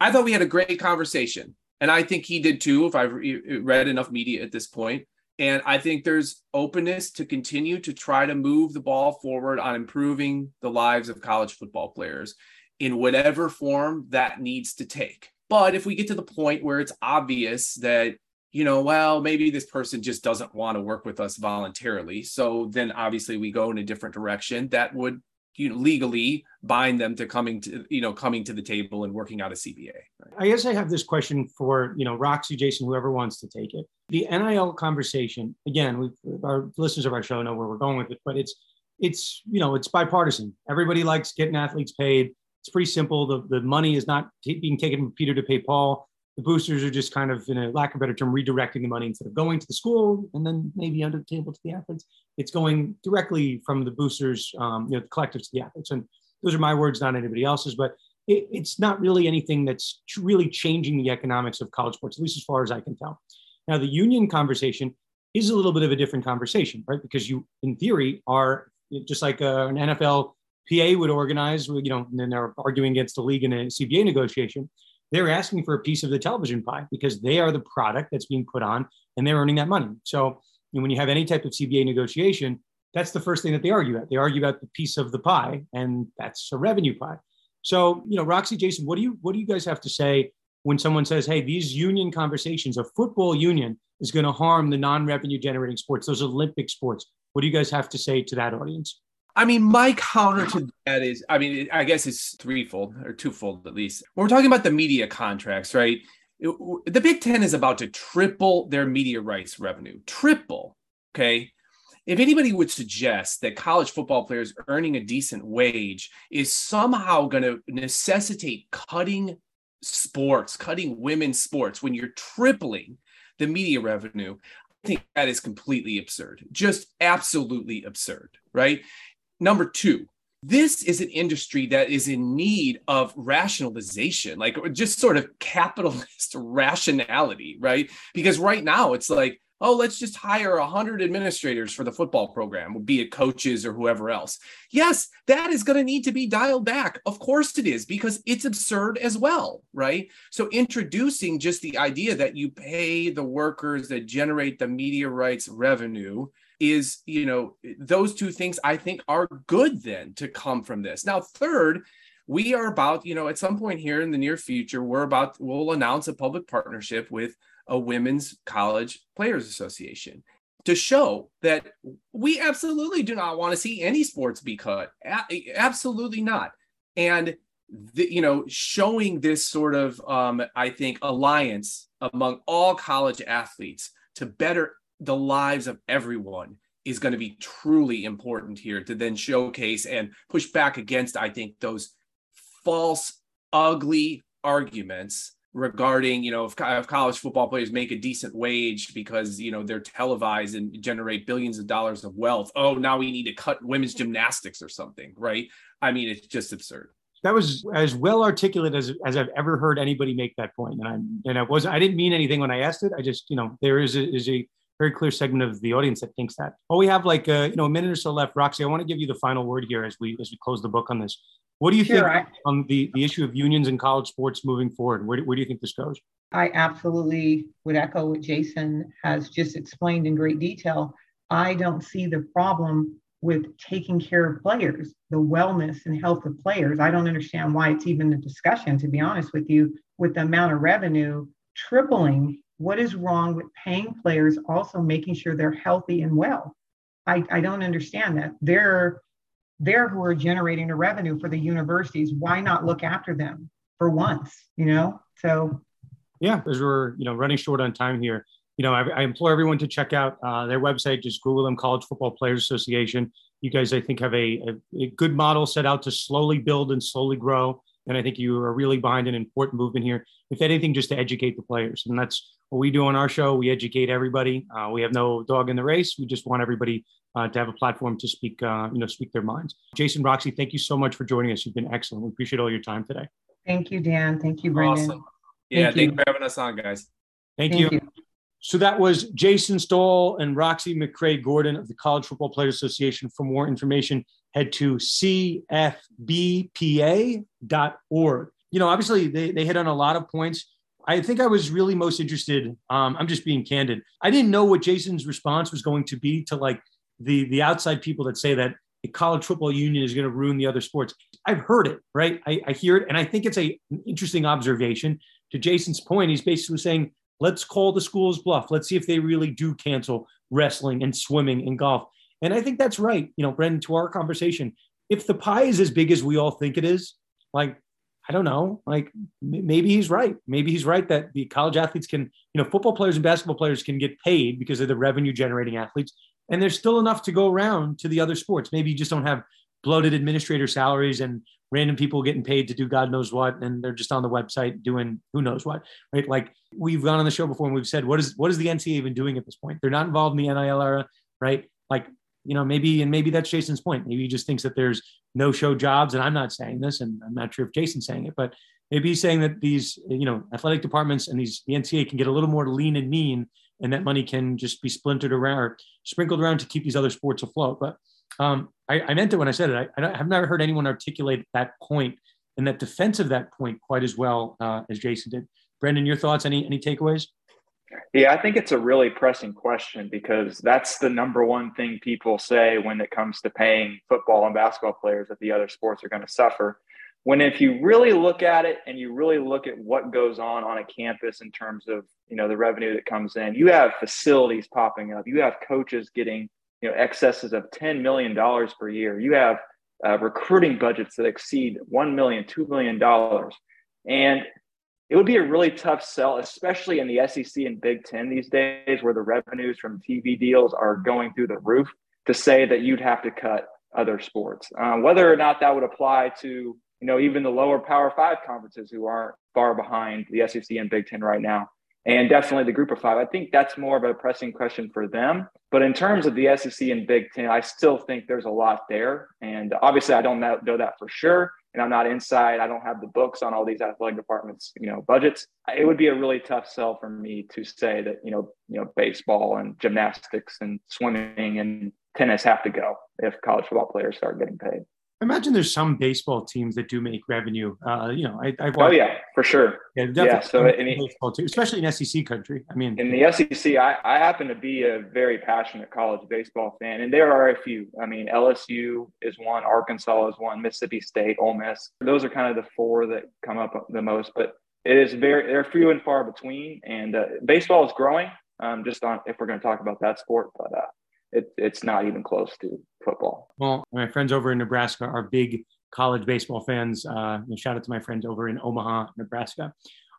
I thought we had a great conversation. And I think he did too, if I've read enough media at this point. And I think there's openness to continue to try to move the ball forward on improving the lives of college football players in whatever form that needs to take. But if we get to the point where it's obvious that you know, well, maybe this person just doesn't want to work with us voluntarily. So then obviously we go in a different direction that would you know, legally bind them to coming to you know coming to the table and working out a CBA. I guess I have this question for you know Roxy, Jason, whoever wants to take it. The NIL conversation again. Our listeners of our show know where we're going with it, but it's it's you know it's bipartisan. Everybody likes getting athletes paid. It's pretty simple. The the money is not t- being taken from Peter to pay Paul. The boosters are just kind of, in a lack of a better term, redirecting the money instead of going to the school and then maybe under the table to the athletes. It's going directly from the boosters, um, you know, the collectives to the athletes. And those are my words, not anybody else's. But it, it's not really anything that's really changing the economics of college sports, at least as far as I can tell. Now, the union conversation is a little bit of a different conversation, right? Because you, in theory, are just like uh, an NFL PA would organize, you know, and then they're arguing against the league in a CBA negotiation. They're asking for a piece of the television pie because they are the product that's being put on and they're earning that money. So when you have any type of CBA negotiation, that's the first thing that they argue about. They argue about the piece of the pie, and that's a revenue pie. So, you know, Roxy, Jason, what do you what do you guys have to say when someone says, "Hey, these union conversations, a football union is going to harm the non-revenue generating sports, those Olympic sports"? What do you guys have to say to that audience? I mean, my counter to that is, I mean, I guess it's threefold or twofold at least. When we're talking about the media contracts, right? It, the Big Ten is about to triple their media rights revenue. Triple. Okay. If anybody would suggest that college football players earning a decent wage is somehow going to necessitate cutting sports, cutting women's sports when you're tripling the media revenue, I think that is completely absurd. Just absolutely absurd, right? Number two, this is an industry that is in need of rationalization, like just sort of capitalist rationality, right? Because right now it's like, oh, let's just hire 100 administrators for the football program, be it coaches or whoever else. Yes, that is going to need to be dialed back. Of course it is, because it's absurd as well, right? So introducing just the idea that you pay the workers that generate the media rights revenue is you know those two things i think are good then to come from this. Now third we are about you know at some point here in the near future we're about we'll announce a public partnership with a women's college players association to show that we absolutely do not want to see any sports be cut. A- absolutely not. And the, you know showing this sort of um, i think alliance among all college athletes to better the lives of everyone is going to be truly important here to then showcase and push back against, I think, those false, ugly arguments regarding, you know, if, if, college football players make a decent wage because, you know, they're televised and generate billions of dollars of wealth. Oh, now we need to cut women's gymnastics or something, right? I mean, it's just absurd. That was as well articulate as, as I've ever heard anybody make that point. And I and I was I didn't mean anything when I asked it. I just, you know, there is a, is a very clear segment of the audience that thinks that. Well, we have like a, uh, you know a minute or so left. Roxy, I want to give you the final word here as we as we close the book on this. What do you sure, think I, on the, the issue of unions in college sports moving forward? Where, where do you think this goes? I absolutely would echo what Jason has just explained in great detail. I don't see the problem with taking care of players, the wellness and health of players. I don't understand why it's even a discussion, to be honest with you, with the amount of revenue tripling what is wrong with paying players also making sure they're healthy and well? I, I don't understand that. They're they're who are generating the revenue for the universities. Why not look after them for once? You know? So yeah, as we're you know running short on time here, you know, I, I implore everyone to check out uh, their website. Just Google them, College Football Players Association. You guys, I think, have a, a, a good model set out to slowly build and slowly grow. And I think you are really behind an important movement here. If anything, just to educate the players, and that's what we do on our show. We educate everybody. Uh, we have no dog in the race. We just want everybody uh, to have a platform to speak, uh, you know, speak their minds. Jason Roxy, thank you so much for joining us. You've been excellent. We appreciate all your time today. Thank you, Dan. Thank you, Brendan. Awesome. Yeah, thank thanks for having us on, guys. Thank, thank you. you. So that was Jason Stahl and Roxy McCray Gordon of the College Football Players Association. For more information, head to cfbpa.org. You know, obviously, they, they hit on a lot of points I think I was really most interested. Um, I'm just being candid. I didn't know what Jason's response was going to be to like the the outside people that say that the college football union is going to ruin the other sports. I've heard it, right? I, I hear it, and I think it's a, an interesting observation. To Jason's point, he's basically saying let's call the schools bluff. Let's see if they really do cancel wrestling and swimming and golf. And I think that's right. You know, Brendan, to our conversation, if the pie is as big as we all think it is, like, I don't know, like maybe he's right. Maybe he's right that the college athletes can, you know, football players and basketball players can get paid because they're the revenue generating athletes. And there's still enough to go around to the other sports. Maybe you just don't have bloated administrator salaries and random people getting paid to do God knows what, and they're just on the website doing who knows what, right? Like we've gone on the show before and we've said, what is what is the NCAA even doing at this point? They're not involved in the NIL era, right? Like, you know, maybe and maybe that's Jason's point. Maybe he just thinks that there's no show jobs, and I'm not saying this, and I'm not sure if Jason's saying it, but maybe he's saying that these, you know, athletic departments and these the NCAA can get a little more lean and mean, and that money can just be splintered around or sprinkled around to keep these other sports afloat. But um, I, I, meant it when I said it. I, I, have never heard anyone articulate that point and that defense of that point quite as well uh, as Jason did. Brendan, your thoughts? Any any takeaways? Yeah, I think it's a really pressing question because that's the number one thing people say when it comes to paying football and basketball players that the other sports are going to suffer. When if you really look at it and you really look at what goes on on a campus in terms of you know the revenue that comes in, you have facilities popping up, you have coaches getting you know excesses of $10 million per year. You have uh, recruiting budgets that exceed $1 million $2 million and it would be a really tough sell especially in the sec and big ten these days where the revenues from tv deals are going through the roof to say that you'd have to cut other sports uh, whether or not that would apply to you know even the lower power five conferences who aren't far behind the sec and big ten right now and definitely the group of five. I think that's more of a pressing question for them. But in terms of the SEC and Big Ten, I still think there's a lot there. And obviously, I don't know that for sure. And I'm not inside. I don't have the books on all these athletic departments, you know, budgets. It would be a really tough sell for me to say that, you know, you know, baseball and gymnastics and swimming and tennis have to go if college football players start getting paid imagine there's some baseball teams that do make revenue. Uh, you know, I, I've oh yeah, for sure. Yeah, yeah. So in baseball too, especially in SEC country. I mean, in the SEC, I, I happen to be a very passionate college baseball fan, and there are a few. I mean, LSU is one, Arkansas is one, Mississippi State, Ole Miss. Those are kind of the four that come up the most, but it is very they're few and far between. And uh, baseball is growing. Um, just on if we're going to talk about that sport, but uh, it, it's not even close to football. Well, my friends over in Nebraska are big college baseball fans. Uh, shout out to my friends over in Omaha, Nebraska.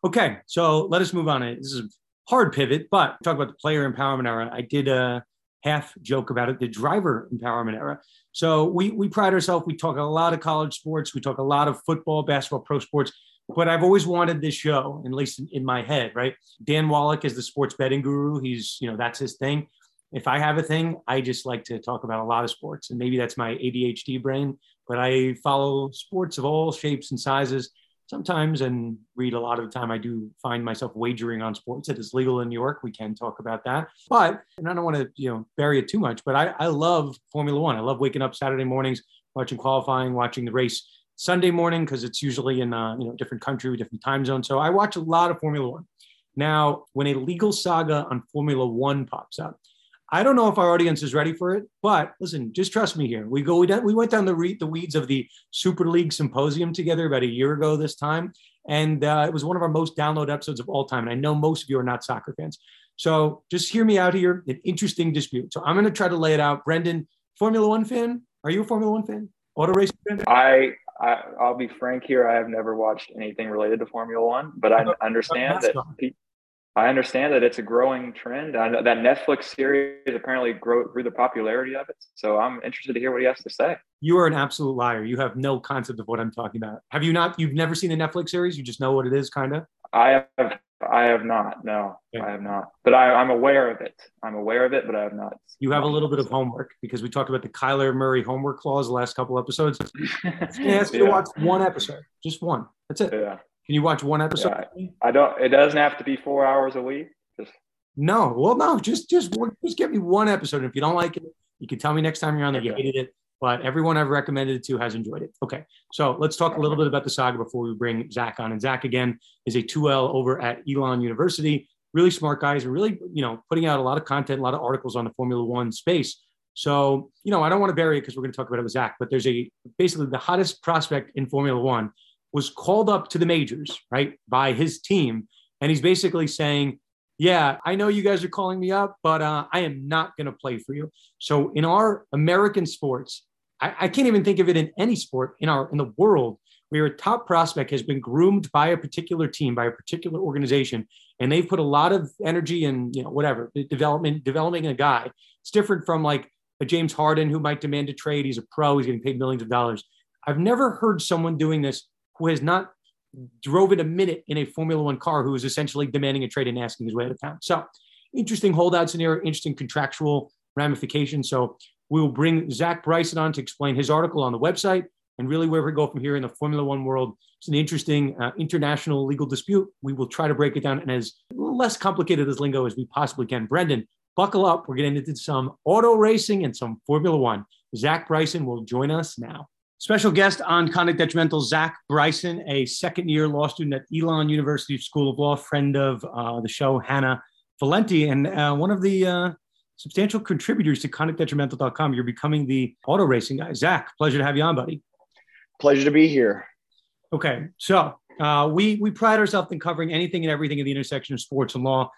Okay, so let us move on. This is a hard pivot, but talk about the player empowerment era. I did a half joke about it, the driver empowerment era. So we we pride ourselves. We talk a lot of college sports. We talk a lot of football, basketball, pro sports. But I've always wanted this show, at least in, in my head, right? Dan Wallach is the sports betting guru. He's, you know, that's his thing if I have a thing, I just like to talk about a lot of sports. And maybe that's my ADHD brain, but I follow sports of all shapes and sizes sometimes and read a lot of the time. I do find myself wagering on sports. It is legal in New York. We can talk about that. But, and I don't want to, you know, bury it too much, but I, I love Formula One. I love waking up Saturday mornings, watching qualifying, watching the race Sunday morning because it's usually in a you know different country, different time zone. So I watch a lot of Formula One. Now, when a legal saga on Formula One pops up, I don't know if our audience is ready for it, but listen, just trust me here. We go, we, we went down the, re- the weeds of the Super League Symposium together about a year ago this time. And uh, it was one of our most download episodes of all time. And I know most of you are not soccer fans. So just hear me out here. An interesting dispute. So I'm going to try to lay it out. Brendan, Formula One fan? Are you a Formula One fan? Auto racing fan? I, I, will be frank here. I have never watched anything related to Formula One, but I understand that I understand that it's a growing trend. I know that Netflix series apparently grew through the popularity of it. So I'm interested to hear what he has to say. You are an absolute liar. You have no concept of what I'm talking about. Have you not? You've never seen the Netflix series? You just know what it is, kind of. I have. I have not. No, okay. I have not. But I, I'm aware of it. I'm aware of it, but I have not. You have a little bit of homework because we talked about the Kyler Murray homework clause the last couple episodes. I ask you to watch one episode, just one. That's it. Yeah. Can you watch one episode? Yeah, I don't. It doesn't have to be four hours a week. Just no. Well, no. Just just just give me one episode. If you don't like it, you can tell me next time you're on that okay. you hated it. But everyone I've recommended it to has enjoyed it. Okay, so let's talk a little bit about the saga before we bring Zach on. And Zach again is a 2L over at Elon University. Really smart guys and really you know putting out a lot of content, a lot of articles on the Formula One space. So you know I don't want to bury it because we're going to talk about it with Zach. But there's a basically the hottest prospect in Formula One was called up to the majors, right, by his team. And he's basically saying, Yeah, I know you guys are calling me up, but uh, I am not going to play for you. So in our American sports, I, I can't even think of it in any sport in our in the world where a top prospect has been groomed by a particular team, by a particular organization, and they've put a lot of energy and you know whatever development developing a guy. It's different from like a James Harden who might demand a trade. He's a pro. He's getting paid millions of dollars. I've never heard someone doing this who has not drove it a minute in a Formula One car who is essentially demanding a trade and asking his way out of town. So interesting holdout scenario, interesting contractual ramifications. So we will bring Zach Bryson on to explain his article on the website and really where we go from here in the Formula One world. It's an interesting uh, international legal dispute. We will try to break it down in as less complicated as lingo as we possibly can. Brendan, buckle up. We're getting into some auto racing and some Formula One. Zach Bryson will join us now. Special guest on Conduct Detrimental, Zach Bryson, a second year law student at Elon University School of Law, friend of uh, the show, Hannah Valenti, and uh, one of the uh, substantial contributors to conductdetrimental.com. You're becoming the auto racing guy. Zach, pleasure to have you on, buddy. Pleasure to be here. Okay, so uh, we we pride ourselves in covering anything and everything in the intersection of sports and law.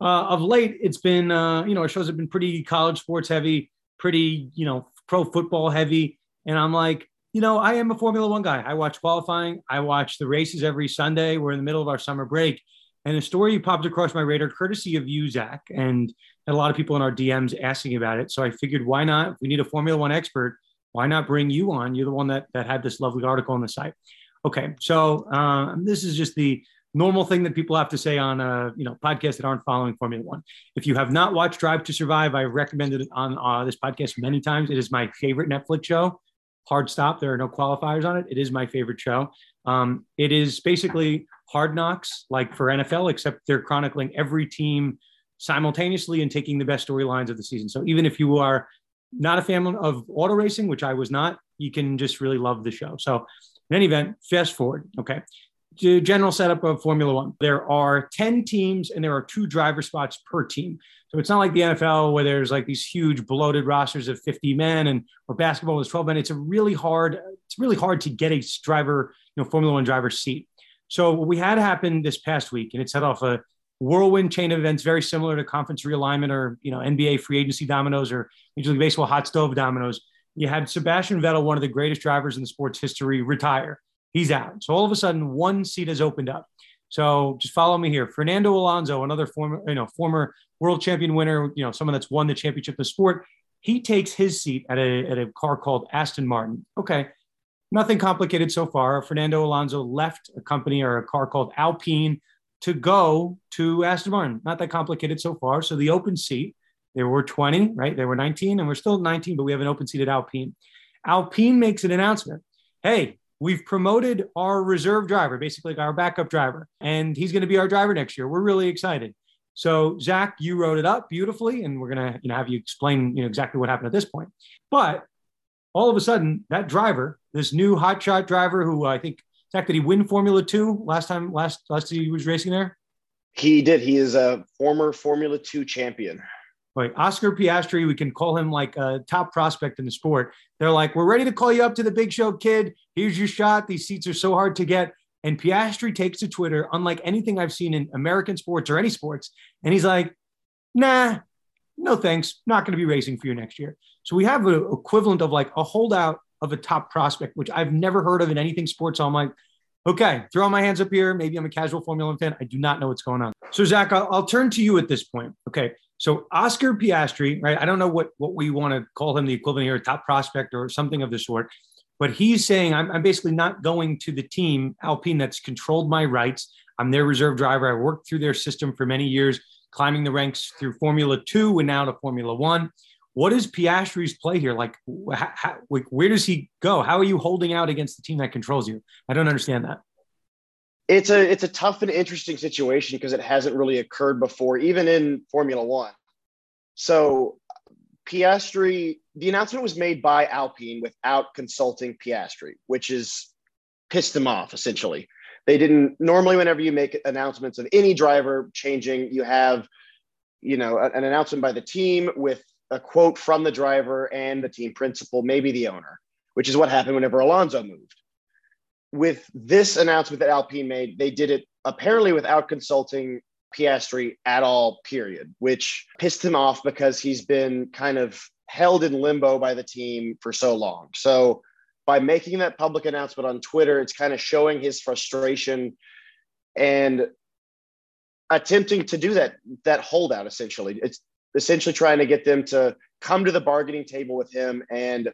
Uh, of late, it's been uh, you know our shows have been pretty college sports heavy, pretty you know pro football heavy, and I'm like, you know, I am a Formula One guy. I watch qualifying. I watch the races every Sunday. We're in the middle of our summer break. And a story popped across my radar, courtesy of you, Zach, and a lot of people in our DMs asking about it. So I figured, why not? We need a Formula One expert. Why not bring you on? You're the one that, that had this lovely article on the site. Okay, so uh, this is just the normal thing that people have to say on a you know podcast that aren't following Formula One. If you have not watched Drive to Survive, I've recommended it on uh, this podcast many times. It is my favorite Netflix show hard stop. There are no qualifiers on it. It is my favorite show. Um, it is basically hard knocks, like for NFL, except they're chronicling every team simultaneously and taking the best storylines of the season. So even if you are not a fan of auto racing, which I was not, you can just really love the show. So in any event, fast forward. Okay. The general setup of Formula One. There are 10 teams and there are two driver spots per team. It's not like the NFL where there's like these huge bloated rosters of 50 men and or basketball is 12 men. It's a really hard, it's really hard to get a driver, you know, Formula One driver seat. So what we had happen this past week, and it set off a whirlwind chain of events very similar to conference realignment or you know NBA free agency dominoes or Major League Baseball hot stove dominoes. You had Sebastian Vettel, one of the greatest drivers in the sport's history, retire. He's out. So all of a sudden, one seat has opened up. So just follow me here. Fernando Alonso, another former, you know, former world champion winner, you know, someone that's won the championship of the sport. He takes his seat at a, at a car called Aston Martin. Okay. Nothing complicated so far. Fernando Alonso left a company or a car called Alpine to go to Aston Martin. Not that complicated so far. So the open seat, there were 20, right? There were 19 and we're still 19, but we have an open seat at Alpine. Alpine makes an announcement. Hey, we've promoted our reserve driver, basically our backup driver, and he's going to be our driver next year. We're really excited. So Zach, you wrote it up beautifully, and we're going to you know have you explain you know exactly what happened at this point. But all of a sudden, that driver, this new hotshot driver, who I think Zach did he win Formula Two last time last last he was racing there? He did. He is a former Formula Two champion. Like Oscar Piastri, we can call him like a top prospect in the sport. They're like, we're ready to call you up to the big show, kid. Here's your shot. These seats are so hard to get. And Piastri takes to Twitter, unlike anything I've seen in American sports or any sports. And he's like, nah, no thanks. Not going to be racing for you next year. So we have an equivalent of like a holdout of a top prospect, which I've never heard of in anything sports. So I'm like, okay, throw my hands up here. Maybe I'm a casual Formula One fan. I do not know what's going on. So Zach, I'll, I'll turn to you at this point. Okay. So Oscar Piastri, right? I don't know what what we want to call him the equivalent here, top prospect or something of the sort. But he's saying I'm, I'm basically not going to the team Alpine that's controlled my rights. I'm their reserve driver. I worked through their system for many years, climbing the ranks through Formula Two and now to Formula One. What is Piastri's play here? Like, how, where does he go? How are you holding out against the team that controls you? I don't understand that it's a it's a tough and interesting situation because it hasn't really occurred before, even in Formula One. So Piastri, the announcement was made by Alpine without consulting Piastri, which is pissed them off essentially. They didn't normally whenever you make announcements of any driver changing, you have you know an announcement by the team with a quote from the driver and the team principal, maybe the owner, which is what happened whenever Alonso moved with this announcement that Alpine made, they did it apparently without consulting Piastri at all, period, which pissed him off because he's been kind of held in limbo by the team for so long. So by making that public announcement on Twitter, it's kind of showing his frustration and attempting to do that that holdout essentially. It's essentially trying to get them to come to the bargaining table with him and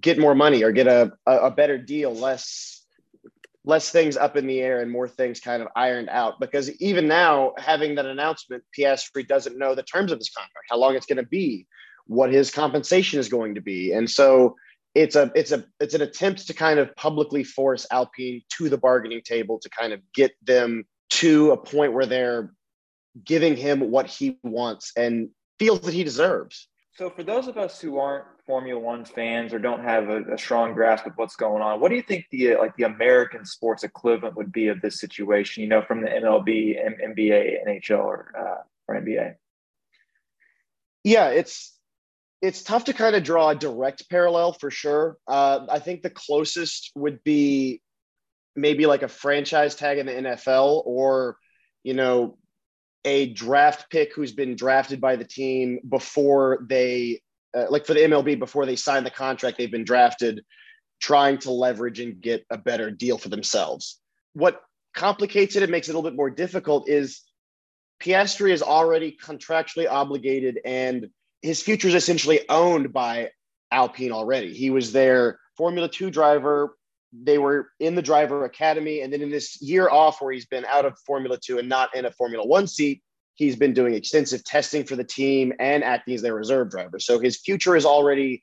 get more money or get a, a, better deal, less less things up in the air and more things kind of ironed out. Because even now, having that announcement, Piastri doesn't know the terms of his contract, how long it's going to be, what his compensation is going to be, and so it's a it's a it's an attempt to kind of publicly force Alpine to the bargaining table to kind of get them to a point where they're giving him what he wants and feels that he deserves. So, for those of us who aren't Formula One fans or don't have a, a, strong grasp of what's going on, what do you think the like the American sports equivalent would be of this situation? You know, from the MLB, M- NBA, NHL, or uh, or NBA. Yeah, it's it's tough to kind of draw a direct parallel for sure. Uh, I think the closest would be maybe like a franchise tag in the NFL, or you know, a draft pick who's been drafted by the team before they, uh, like for the MLB, before they sign the contract, they've been drafted, trying to leverage and get a better deal for themselves. What complicates it and makes it a little bit more difficult is Piastri is already contractually obligated and his future is essentially owned by Alpine already. He was their Formula Two driver they were in the driver academy. And then in this year off where he's been out of Formula Two and not in a Formula One seat, he's been doing extensive testing for the team and acting as their reserve driver. So his future is already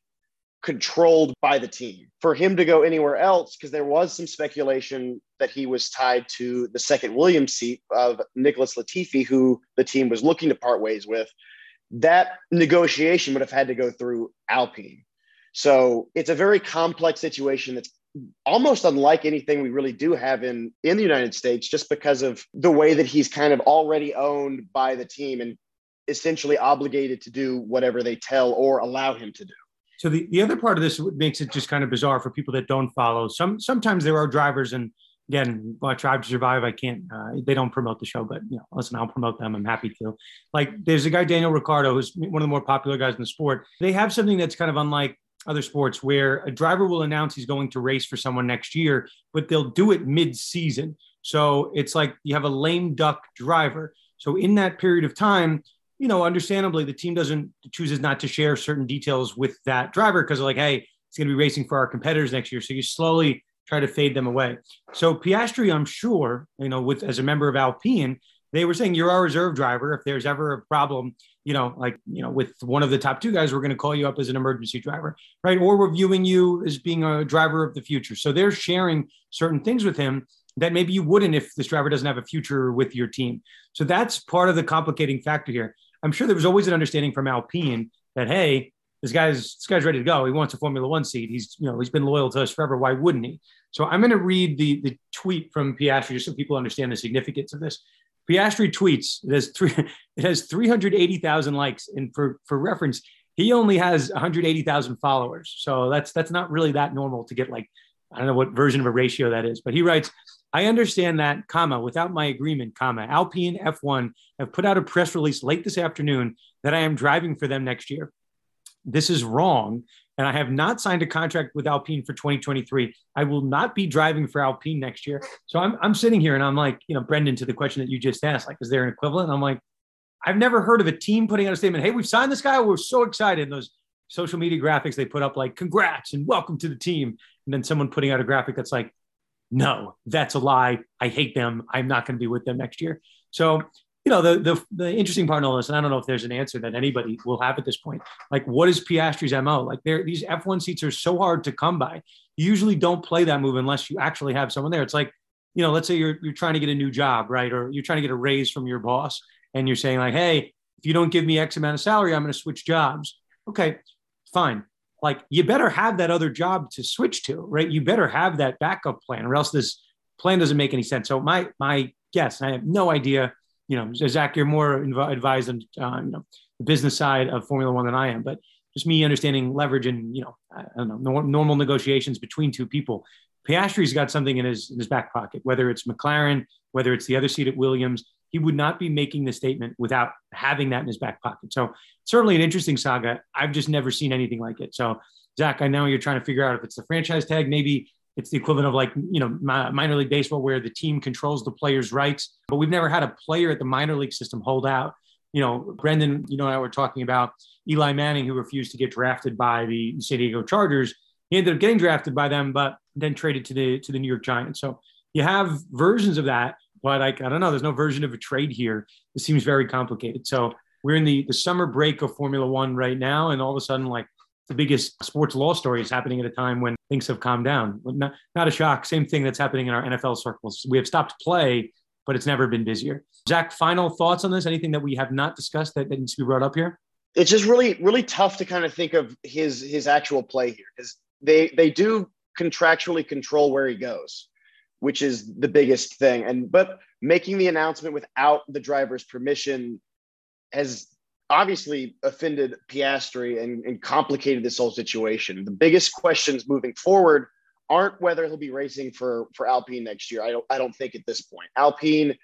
controlled by the team. For him to go anywhere else, because there was some speculation that he was tied to the second Williams seat of Nicholas Latifi, who the team was looking to part ways with, that negotiation would have had to go through Alpine. So it's a very complex situation that's almost unlike anything we really do have in in the United States just because of the way that he's kind of already owned by the team and essentially obligated to do whatever they tell or allow him to do. So the, the other part of this makes it just kind of bizarre for people that don't follow. Some sometimes there are drivers and again, well, Drive to Survive, I can't. Uh, they don't promote the show, but you know, listen, I'll promote them. I'm happy to. Like, there's a guy Daniel Ricciardo, who's one of the more popular guys in the sport. They have something that's kind of unlike other sports where a driver will announce he's going to race for someone next year, but they'll do it mid-season. So it's like you have a lame duck driver. So in that period of time, you know, understandably, the team doesn't chooses not to share certain details with that driver because like, hey, he's going to be racing for our competitors next year. So you slowly try to fade them away. So Piastri, I'm sure, you know, with as a member of Alpine, they were saying you're our reserve driver. If there's ever a problem, you know, like, you know, with one of the top two guys, we're going to call you up as an emergency driver, right? Or we're viewing you as being a driver of the future. So they're sharing certain things with him that maybe you wouldn't if this driver doesn't have a future with your team. So that's part of the complicating factor here. I'm sure there was always an understanding from Alpine that, hey, this guy's this guy's ready to go. He wants a Formula One seat. He's you know he's been loyal to us forever. Why wouldn't he? So I'm going to read the the tweet from Piastri just so people understand the significance of this. Piastri tweets. It has three. It has 380,000 likes, and for for reference, he only has 180,000 followers. So that's that's not really that normal to get like I don't know what version of a ratio that is. But he writes, I understand that, comma, without my agreement, comma, Alpine F1 have put out a press release late this afternoon that I am driving for them next year. This is wrong and I have not signed a contract with Alpine for 2023. I will not be driving for Alpine next year. So I'm, I'm sitting here and I'm like, you know, Brendan, to the question that you just asked, like, is there an equivalent? I'm like, I've never heard of a team putting out a statement, hey, we've signed this guy. We're so excited. And those social media graphics they put up, like, congrats and welcome to the team. And then someone putting out a graphic that's like, no, that's a lie. I hate them. I'm not going to be with them next year. So you know, the, the, the interesting part of all this, and I don't know if there's an answer that anybody will have at this point. Like, what is Piastri's MO? Like, there, these F1 seats are so hard to come by. You usually don't play that move unless you actually have someone there. It's like, you know, let's say you're, you're trying to get a new job, right? Or you're trying to get a raise from your boss and you're saying, like, hey, if you don't give me X amount of salary, I'm going to switch jobs. Okay, fine. Like, you better have that other job to switch to, right? You better have that backup plan, or else this plan doesn't make any sense. So, my, my guess, I have no idea you know, Zach, you're more advised on uh, you know the business side of Formula One than I am, but just me understanding leverage and you know, I don't know, normal negotiations between two people. Piastri's got something in his in his back pocket, whether it's McLaren, whether it's the other seat at Williams. he would not be making the statement without having that in his back pocket. So certainly an interesting saga. I've just never seen anything like it. So Zach, I know you're trying to figure out if it's the franchise tag, maybe it's the equivalent of like you know minor league baseball where the team controls the player's rights, but we've never had a player at the minor league system hold out. You know, Brendan, you know, I were talking about Eli Manning, who refused to get drafted by the San Diego Chargers. He ended up getting drafted by them, but then traded to the to the New York Giants. So you have versions of that but I, I don't know. There's no version of a trade here. It seems very complicated. So we're in the, the summer break of Formula One right now. And all of a sudden, like the biggest sports law story is happening at a time when things have calmed down. Not, not a shock. Same thing that's happening in our NFL circles. We have stopped play, but it's never been busier. Zach, final thoughts on this? Anything that we have not discussed that, that needs to be brought up here? It's just really, really tough to kind of think of his his actual play here because they they do contractually control where he goes which is the biggest thing. And but making the announcement without the driver's permission has obviously offended Piastri and, and complicated this whole situation. The biggest questions moving forward aren't whether he'll be racing for for Alpine next year. I don't I don't think at this point. Alpine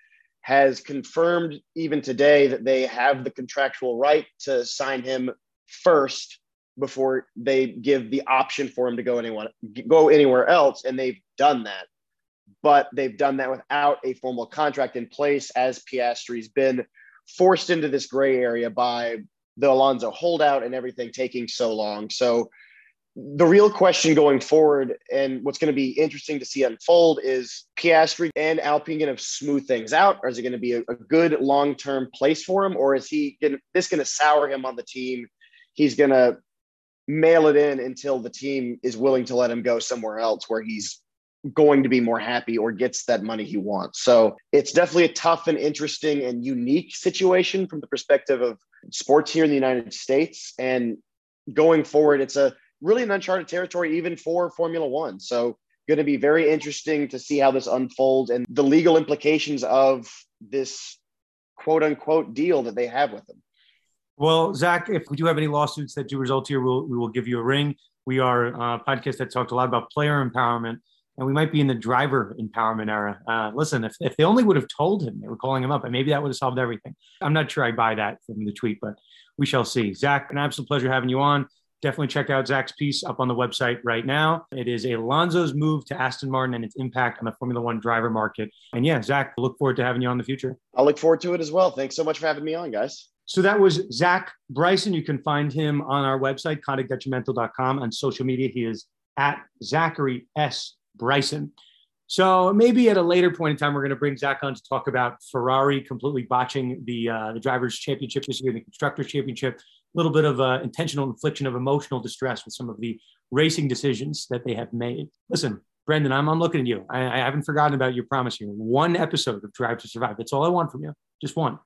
has confirmed even today that they have the contractual right to sign him first before they give the option for him to go anyone go anywhere else and they've done that but they've done that without a formal contract in place as Piastri's been forced into this gray area by the Alonso holdout and everything taking so long. So the real question going forward and what's going to be interesting to see unfold is Piastri and Alpine going to smooth things out or is it going to be a, a good long-term place for him or is he gonna, this going to sour him on the team? He's going to mail it in until the team is willing to let him go somewhere else where he's going to be more happy or gets that money he wants. So it's definitely a tough and interesting and unique situation from the perspective of sports here in the United States. And going forward, it's a really an uncharted territory, even for Formula One. So going to be very interesting to see how this unfolds and the legal implications of this quote unquote deal that they have with them. Well, Zach, if we do have any lawsuits that do result here, we'll, we will give you a ring. We are a podcast that talked a lot about player empowerment and we might be in the driver empowerment era. Uh, listen, if, if they only would have told him they were calling him up, and maybe that would have solved everything. I'm not sure I buy that from the tweet, but we shall see. Zach, an absolute pleasure having you on. Definitely check out Zach's piece up on the website right now. It is Alonso's move to Aston Martin and its impact on the Formula One driver market. And yeah, Zach, look forward to having you on in the future. I'll look forward to it as well. Thanks so much for having me on, guys. So that was Zach Bryson. You can find him on our website, conductdetrimental.com. On social media, he is at Zachary S. Bryson. So maybe at a later point in time, we're going to bring Zach on to talk about Ferrari completely botching the uh, the drivers' championship this year, the constructors' championship. A little bit of uh, intentional infliction of emotional distress with some of the racing decisions that they have made. Listen, Brendan, I'm, I'm looking at you. I, I haven't forgotten about your promise here. One episode of Drive to Survive. That's all I want from you. Just one.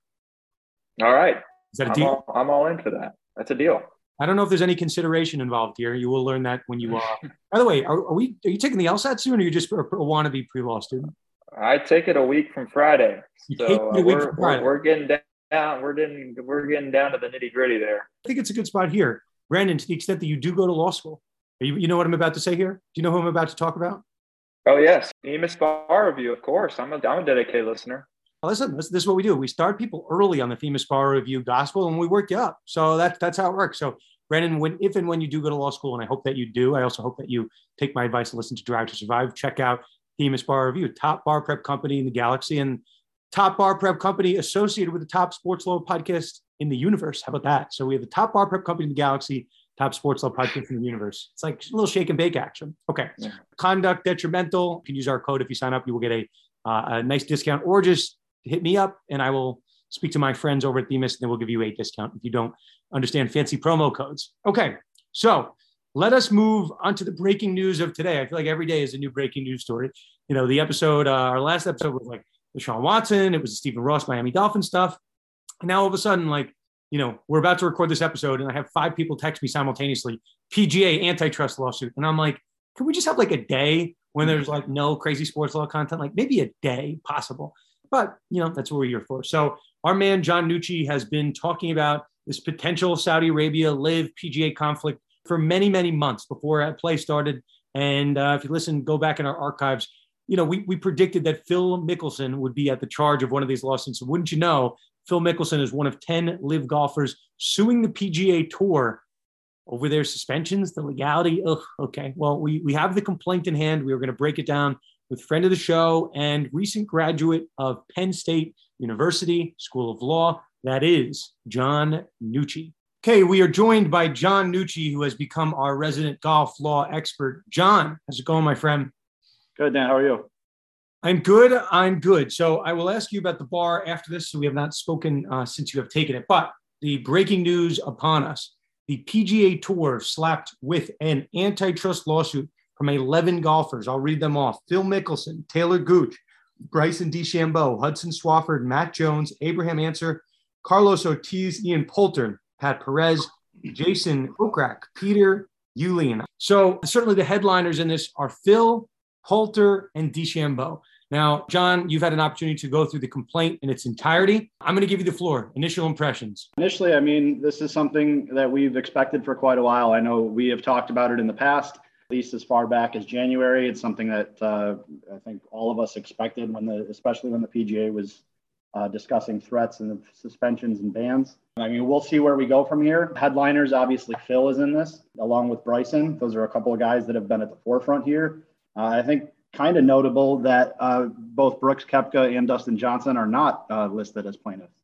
All right. Is that a I'm deal? All, I'm all in for that. That's a deal. I don't know if there's any consideration involved here. You will learn that when you. Uh, by the way, are, are, we? Are you taking the LSAT soon, or are you just a, a wannabe pre-law student? I take it a week from Friday, so uh, we're, Friday. we're we're getting down. We're getting we're getting down to the nitty gritty there. I think it's a good spot here, Brandon. To the extent that you do go to law school, you, you know what I'm about to say here. Do you know who I'm about to talk about? Oh yes, Themis Bar Review, of course. I'm a I'm a dedicated listener. Listen, this, this is what we do. We start people early on the Themis Bar Review Gospel, and we work you up. So that's that's how it works. So Brandon, when if and when you do go to law school, and I hope that you do, I also hope that you take my advice and listen to Drive to Survive. Check out Themis Bar Review, top bar prep company in the galaxy, and top bar prep company associated with the top sports law podcast in the universe. How about that? So we have the top bar prep company in the galaxy, top sports law podcast in the universe. It's like a little shake and bake action. Okay. Yeah. Conduct detrimental. You can use our code if you sign up. You will get a, uh, a nice discount, or just hit me up and I will speak to my friends over at Themis, and then we'll give you a discount if you don't understand fancy promo codes. Okay, so let us move on to the breaking news of today. I feel like every day is a new breaking news story. You know, the episode, uh, our last episode was like the Sean Watson, it was the Stephen Ross Miami Dolphin stuff. And now all of a sudden, like, you know, we're about to record this episode, and I have five people text me simultaneously PGA antitrust lawsuit. And I'm like, can we just have like a day when there's like no crazy sports law content? Like maybe a day possible. But, you know, that's what we're here for. So our man, John Nucci, has been talking about this potential Saudi Arabia LIV PGA conflict for many, many months before play started. And uh, if you listen, go back in our archives. you know, we, we predicted that Phil Mickelson would be at the charge of one of these lawsuits. Wouldn't you know, Phil Mickelson is one of 10 LIV golfers suing the PGA Tour over their suspensions, the legality. Ugh, okay. Well, we, we have the complaint in hand. We are going to break it down with friend of the show and recent graduate of Penn State University School of Law. That is John Nucci. Okay, we are joined by John Nucci, who has become our resident golf law expert. John, how's it going, my friend? Good, Dan. How are you? I'm good. I'm good. So I will ask you about the bar after this. So we have not spoken uh, since you have taken it. But the breaking news upon us the PGA Tour slapped with an antitrust lawsuit from 11 golfers. I'll read them off Phil Mickelson, Talor Gooch, Bryson DeChambeau, Hudson Swafford, Matt Jones, Abraham Ancer, Carlos Ortiz, Ian Poulter, Pat Perez, Jason Kokrak, Peter Uihlein. So certainly the headliners in this are Phil, Poulter, and DeChambeau. Now, John, you've had an opportunity to go through the complaint in its entirety. I'm going to give you the floor. Initial impressions. Initially, I mean, this is something that we've expected for quite a while. I know we have talked about it in the past, at least as far back as January. It's something that uh, I think all of us expected when the, especially when the PGA was uh, discussing threats and suspensions and bans. I mean, we'll see where we go from here. Headliners, obviously, Phil is in this, along with Bryson. Those are a couple of guys that have been at the forefront here. Uh, I think kind of notable that uh, both Brooks Koepka and Dustin Johnson are not uh, listed as plaintiffs.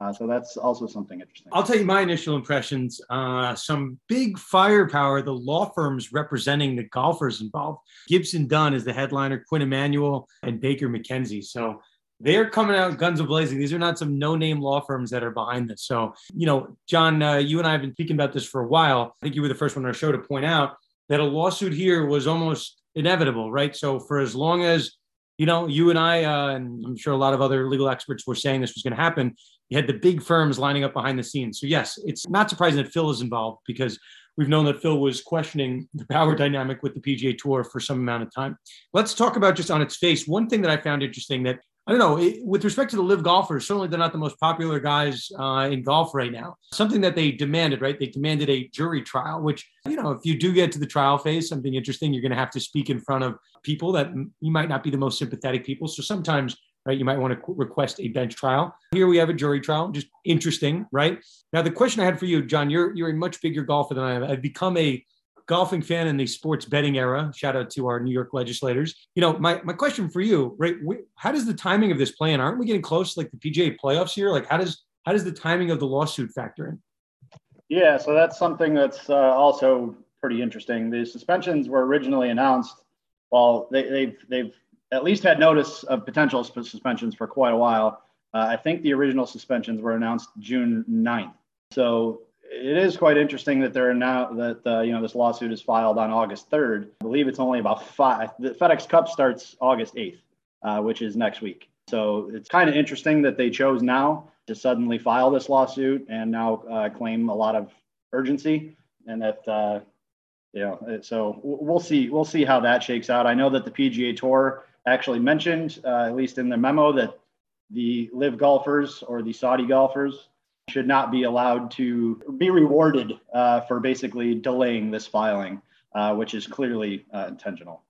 Uh, so that's also something interesting. I'll tell you my initial impressions. Uh, some big firepower, the law firms representing the golfers involved. Gibson Dunn is the headliner, Quinn Emanuel, and Baker McKenzie. So they're coming out guns a blazing. These are not some no-name law firms that are behind this. So, you know, John, uh, you and I have been speaking about this for a while. I think you were the first one on our show to point out that a lawsuit here was almost inevitable, right? So for as long as you know, you and I, uh, and I'm sure a lot of other legal experts were saying this was going to happen. You had the big firms lining up behind the scenes. So yes, it's not surprising that Phil is involved because we've known that Phil was questioning the power dynamic with the PGA Tour for some amount of time. Let's talk about just on its face. One thing that I found interesting that I don't know. with respect to the LIV golfers, certainly they're not the most popular guys uh, in golf right now. Something that they demanded, right? They demanded a jury trial, which, you know, if you do get to the trial phase, something interesting, you're going to have to speak in front of people that you might not be the most sympathetic people. So sometimes, right, you might want to request a bench trial. Here we have a jury trial, just interesting, right? Now, the question I had for you, John, you're you're a much bigger golfer than I am. I've become a golfing fan in the sports betting era. Shout out to our New York legislators. You know, my, my question for you, right? how does the timing of this play in? Aren't we getting close like the PGA playoffs here? Like, how does how does the timing of the lawsuit factor in? Yeah, so that's something that's uh, also pretty interesting. The suspensions were originally announced. Well, they, they've they've at least had notice of potential suspensions for quite a while. Uh, I think the original suspensions were announced June 9th. So it is quite interesting that they're now that uh, you know this lawsuit is filed on August 3rd. I believe it's only about five. The FedEx Cup starts August 8th, uh, which is next week. So it's kind of interesting that they chose now to suddenly file this lawsuit and now uh, claim a lot of urgency, and that uh, you know. So we'll see. We'll see how that shakes out. I know that the PGA Tour actually mentioned, uh, at least in the memo, that the LIV golfers or the Saudi golfers should not be allowed to be rewarded uh, for basically delaying this filing, uh, which is clearly uh, intentional.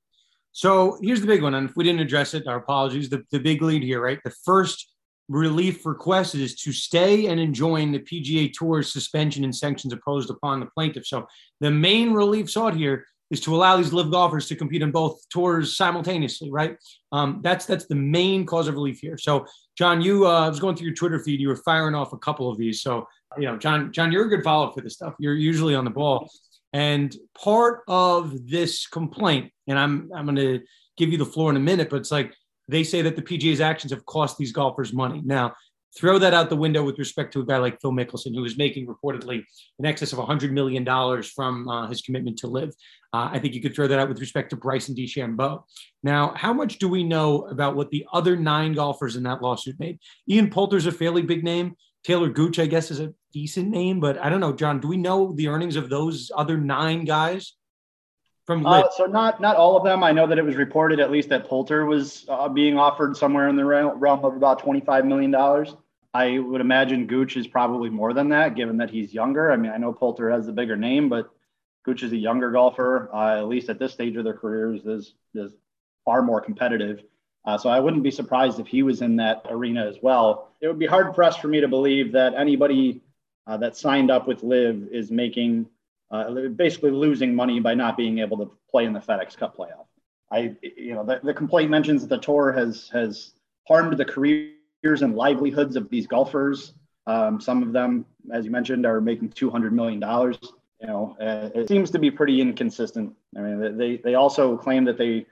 So here's the big one. And if we didn't address it, our apologies. The, the big lead here, right? The first relief request is to stay and enjoin the PGA Tour's suspension and sanctions imposed upon the plaintiff. So the main relief sought here is to allow these LIV golfers to compete in both tours simultaneously, right? Um, that's that's the main cause of relief here. So, John, you uh, I was going through your Twitter feed, you were firing off a couple of these. So, you know, John, John, you're a good follow-up for this stuff. You're usually on the ball. And part of this complaint, and I'm I'm going to give you the floor in a minute, but it's like they say that the PGA's actions have cost these golfers money. Now, throw that out the window with respect to a guy like Phil Mickelson, who is making reportedly in excess of $100 million from uh, his commitment to LIV. Uh, I think you could throw that out with respect to Bryson DeChambeau. Now, how much do we know about what the other nine golfers in that lawsuit made? Ian Poulter's a fairly big name. Talor Gooch, I guess, is a decent name, but I don't know, John. Do we know the earnings of those other nine guys? From uh, so not not all of them. I know that it was reported at least that Poulter was uh, being offered somewhere in the realm of about twenty five million dollars. I would imagine Gooch is probably more than that, given that he's younger. I mean, I know Poulter has the bigger name, but Gooch is a younger golfer, uh, at least at this stage of their careers. Is is far more competitive. Uh, so I wouldn't be surprised if he was in that arena as well. It would be hard pressed for me to believe that anybody uh, that signed up with LIV is making uh, basically losing money by not being able to play in the FedEx Cup playoff. I, you know, the, the complaint mentions that the tour has has harmed the careers and livelihoods of these golfers. Um, some of them, as you mentioned, are making two hundred million dollars. You know, uh, it seems to be pretty inconsistent. I mean, they they also claim that they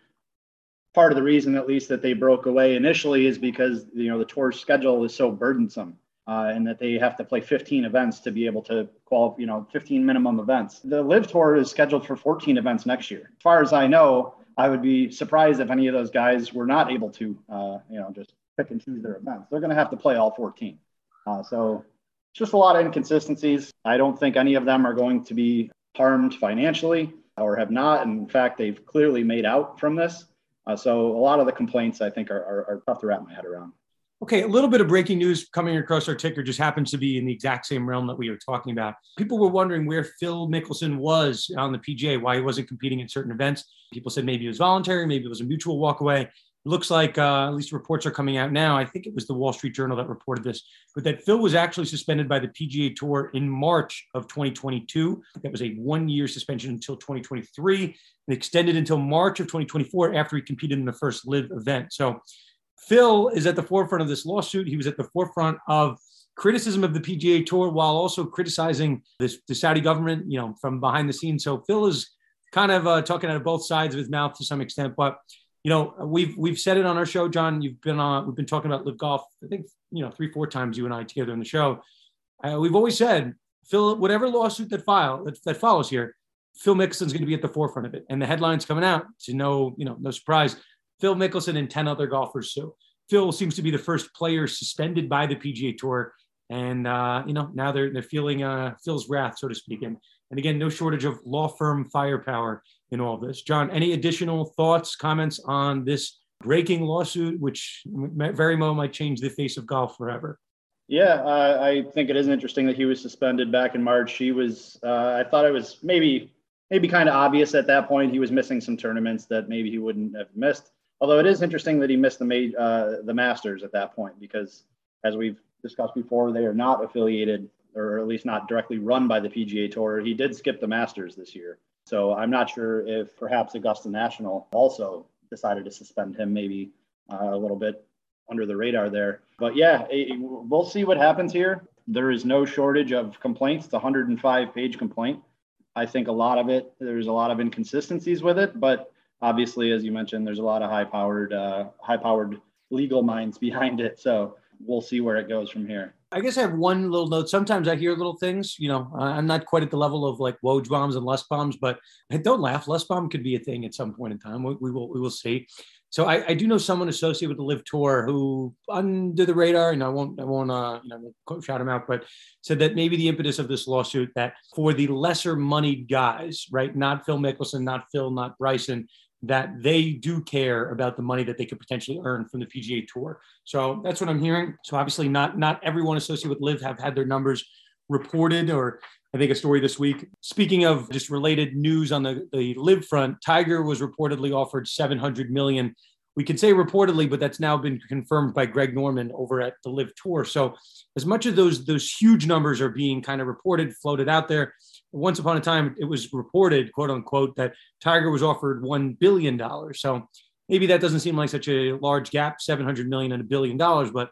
part of the reason, at least, that they broke away initially is because you know the tour schedule is so burdensome. Uh, and that they have to play 15 events to be able to qualify, you know, 15 minimum events. The LIV Tour is scheduled for 14 events next year. As far as I know, I would be surprised if any of those guys were not able to, uh, you know, just pick and choose their events. They're going to have to play all 14. Uh, so it's just a lot of inconsistencies. I don't think any of them are going to be harmed financially or have not. In fact, they've clearly made out from this. Uh, so a lot of the complaints I think are, are, are tough to wrap my head around. Okay, a little bit of breaking news coming across our ticker just happens to be in the exact same realm that we were talking about. People were wondering where Phil Mickelson was on the PGA, why he wasn't competing in certain events. People said maybe it was voluntary, maybe it was a mutual walkaway. It looks like uh, at least reports are coming out now. I think it was the Wall Street Journal that reported this, but that Phil was actually suspended by the PGA Tour in March of 2022. That was a one-year suspension until 2023, and extended until March of 2024 after he competed in the first LIV event. So Phil is at the forefront of this lawsuit. He was at the forefront of criticism of the PGA Tour while also criticizing this, the Saudi government, you know, from behind the scenes. So Phil is kind of uh, talking out of both sides of his mouth to some extent. But you know, we've we've said it on our show, John. You've been on. We've been talking about LIV golf. I think you know three, four times you and I together in the show. Uh, we've always said, Phil, whatever lawsuit that file that, that follows here, Phil Mickelson's going to be at the forefront of it. And the headlines coming out, to no, you know, no surprise. Phil Mickelson and 10 other golfers. So Phil seems to be the first player suspended by the PGA Tour. And, uh, you know, now they're, they're feeling uh, Phil's wrath, so to speak. And, and again, no shortage of law firm firepower in all this. John, any additional thoughts, comments on this breaking lawsuit, which very well might change the face of golf forever? Yeah, uh, I think it is interesting that he was suspended back in March. He was, uh, I thought it was maybe, maybe kind of obvious at that point. He was missing some tournaments that maybe he wouldn't have missed. Although it is interesting that he missed the uh, the Masters at that point because, as we've discussed before, they are not affiliated or at least not directly run by the PGA Tour. He did skip the Masters this year, so I'm not sure if perhaps Augusta National also decided to suspend him maybe uh, a little bit under the radar there. But yeah, it, we'll see what happens here. There is no shortage of complaints. It's a 105 page complaint. I think a lot of it, there's a lot of inconsistencies with it, but obviously, as you mentioned, there's a lot of high powered, uh, high powered legal minds behind it. So we'll see where it goes from here. I guess I have one little note. Sometimes I hear little things. You know, I'm not quite at the level of like Woj bombs and lust bombs, but don't laugh. Lust bomb could be a thing at some point in time. We, we will we will see. So I, I, do know someone associated with the LIV Tour who, under the radar, and I won't I won't uh, you know shout him out, but said that maybe the impetus of this lawsuit that for the lesser moneyed guys, right, not Phil Mickelson, not Phil, not Bryson, that they do care about the money that they could potentially earn from the PGA Tour. So that's what I'm hearing. So obviously, not not everyone associated with LIV have had their numbers reported, or I think a story this week. Speaking of just related news on the the LIV front, Tiger was reportedly offered 700 million. We can say reportedly, but that's now been confirmed by Greg Norman over at the LIV Tour. So as much of those those huge numbers are being kind of reported, floated out there once upon a time it was reported quote unquote that tiger was offered $1 billion so maybe that doesn't seem like such a large gap 700 million and a billion dollars but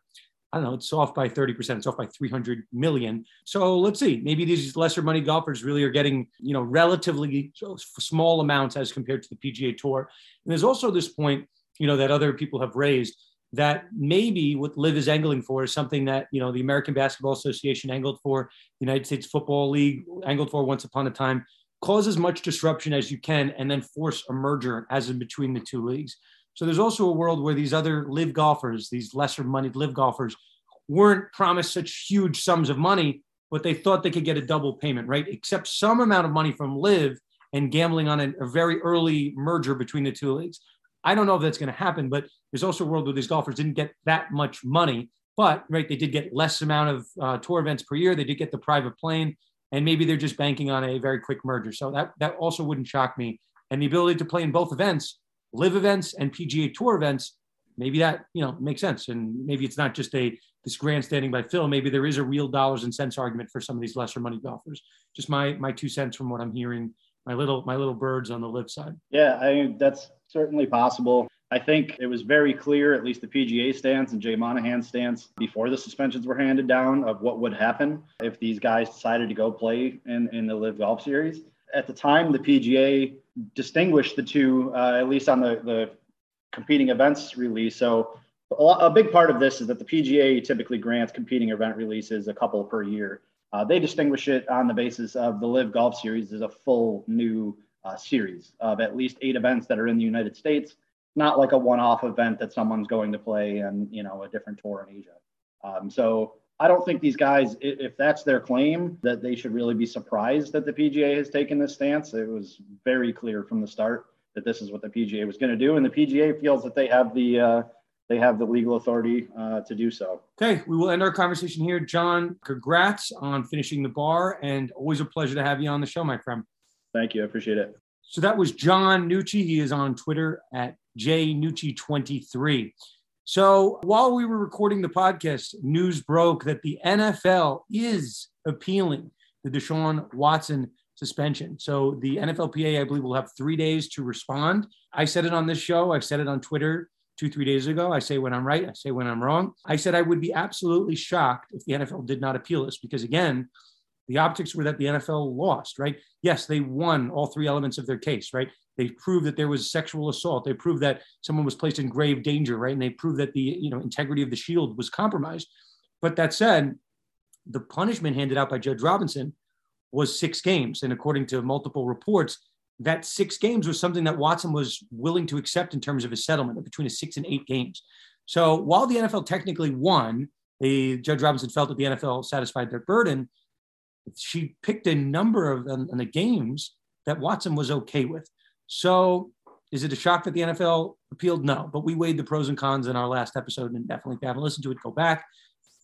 i don't know it's off by 30% it's off by 300 million. So let's see maybe these lesser money golfers really are getting you know relatively small amounts as compared to the pga tour. And there's also this point you know that other people have raised that maybe what LIV is angling for is something that you know the American Basketball Association angled for, the United States Football League angled for once upon a time. Cause as much disruption as you can, and then force a merger as in between the two leagues. So there's also a world where these other LIV golfers, these lesser moneyed LIV golfers, weren't promised such huge sums of money, but they thought they could get a double payment, right? Except some amount of money from LIV and gambling on a, a very early merger between the two leagues. I don't know if that's going to happen, but there's also a world where these golfers didn't get that much money, but right, they did get less amount of uh, tour events per year. They did get the private plane, and maybe they're just banking on a very quick merger. So that that also wouldn't shock me. And the ability to play in both events LIV events and PGA Tour events, maybe that you know makes sense, and maybe it's not just a this grandstanding by Phil. Maybe there is a real dollars and cents argument for some of these lesser money golfers. Just my my two cents from what I'm hearing. My little my little birds on the LIV side. Yeah, I that's certainly possible. I think it was very clear, at least the PGA stance and Jay Monahan's stance before the suspensions were handed down, of what would happen if these guys decided to go play in, in the LIV Golf Series. At the time, the PGA distinguished the two, uh, at least on the, the competing events release. So a, a, big part of this is that the PGA typically grants competing event releases a couple per year. Uh, they distinguish it on the basis of the LIV Golf Series is a full new uh, series of at least eight events that are in the United States, not like a one-off event that someone's going to play and you know a different tour in Asia. Um, so I don't think these guys, if that's their claim, that they should really be surprised that the PGA has taken this stance. It was very clear from the start that this is what the PGA was going to do, and the PGA feels that they have the uh, they have the legal authority uh, to do so. Okay, we will end our conversation here. John, congrats on finishing the bar, and always a pleasure to have you on the show, my friend. Thank you. I appreciate it. So that was John Nucci. He is on Twitter at jnucci23. So while we were recording the podcast, news broke that the NFL is appealing the Deshaun Watson suspension. So the NFLPA, I believe, will have three days to respond. I said it on this show. I've said it on Twitter two, three days ago. I say when I'm right, I say when I'm wrong. I said I would be absolutely shocked if the NFL did not appeal this because, again, the optics were that the NFL lost, right? Yes, they won all three elements of their case, right? They proved that there was sexual assault. They proved that someone was placed in grave danger, right? And they proved that the you know integrity of the shield was compromised. But that said, the punishment handed out by Judge Robinson was six games, and according to multiple reports, that six games was something that Watson was willing to accept in terms of a settlement between a six and eight games. So while the NFL technically won, the Judge Robinson felt that the NFL satisfied their burden. She picked a number of the games that Watson was okay with. So is it a shock that the NFL appealed? No, but we weighed the pros and cons in our last episode, and definitely if you haven't listened to it, go back.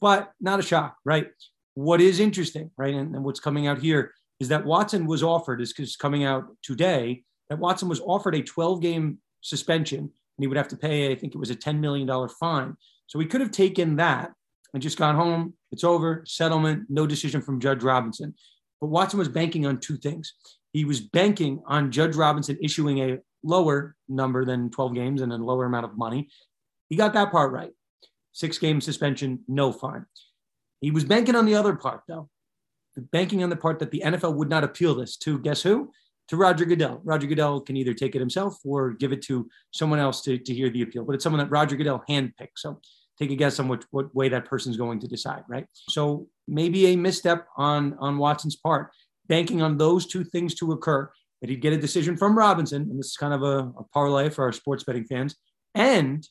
But not a shock, right? What is interesting, right, and, and what's coming out here is that Watson was offered, is, is coming out today, that Watson was offered a 12 game suspension and he would have to pay, I think it was a $10 million fine. So he could have taken that and just gone home. It's over, settlement, no decision from Judge Robinson. But Watson was banking on two things. He was banking on Judge Robinson issuing a lower number than 12 games and a lower amount of money. He got that part right. Six game suspension, no fine. He was banking on the other part, though banking on the part that the NFL would not appeal this to guess who? To Roger Goodell. Roger Goodell can either take it himself or give it to someone else to, to hear the appeal, but it's someone that Roger Goodell handpicked. So take a guess on what, what way that person's going to decide, right? So maybe a misstep on, on Watson's part, banking on those two things to occur, that he'd get a decision from Robinson, and this is kind of a, a parlay for our sports betting fans, and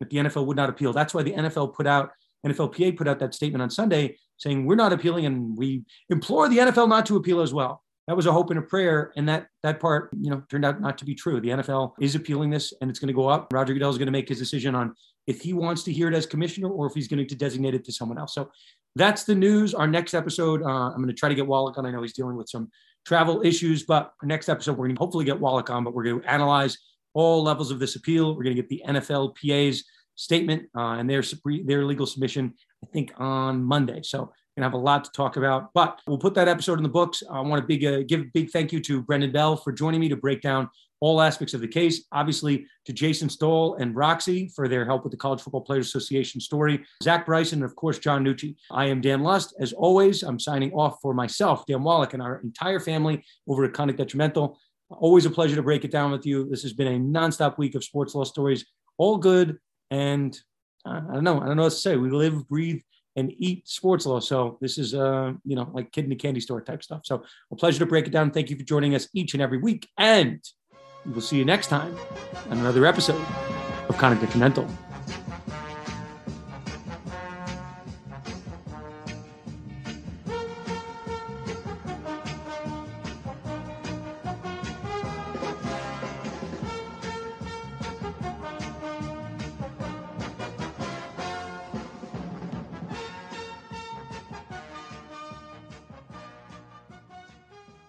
that the NFL would not appeal. That's why the NFL put out, NFLPA put out that statement on Sunday saying we're not appealing and we implore the NFL not to appeal as well. That was a hope and a prayer, and that that part, you know, turned out not to be true. The NFL is appealing this, and it's going to go up. Roger Goodell is going to make his decision on if he wants to hear it as commissioner or if he's going to designate it to someone else. So that's the news. Our next episode, uh, I'm going to try to get Wallach on. I know he's dealing with some travel issues, but next episode, we're going to hopefully get Wallach on, but we're going to analyze all levels of this appeal. We're going to get the NFLPA's statement uh, and their their legal submission, I think, on Monday. So to have a lot to talk about. But we'll put that episode in the books. I want to big, uh, give a big thank you to Brendan Bell for joining me to break down all aspects of the case. Obviously, to Jason Stahl and Roxy for their help with the College Football Players Association story. Zach Bryson, and of course, John Nucci. I am Dan Lust. As always, I'm signing off for myself, Dan Wallach, and our entire family over at Conduct Detrimental. Always a pleasure to break it down with you. This has been a nonstop week of sports law stories, all good. And I don't know. I don't know what to say. We live, breathe, and eat sports law. So this is, uh, you know, like kid in a candy store type stuff. So a pleasure to break it down. Thank you for joining us each and every week. And we'll see you next time on another episode of Conduct Detrimental.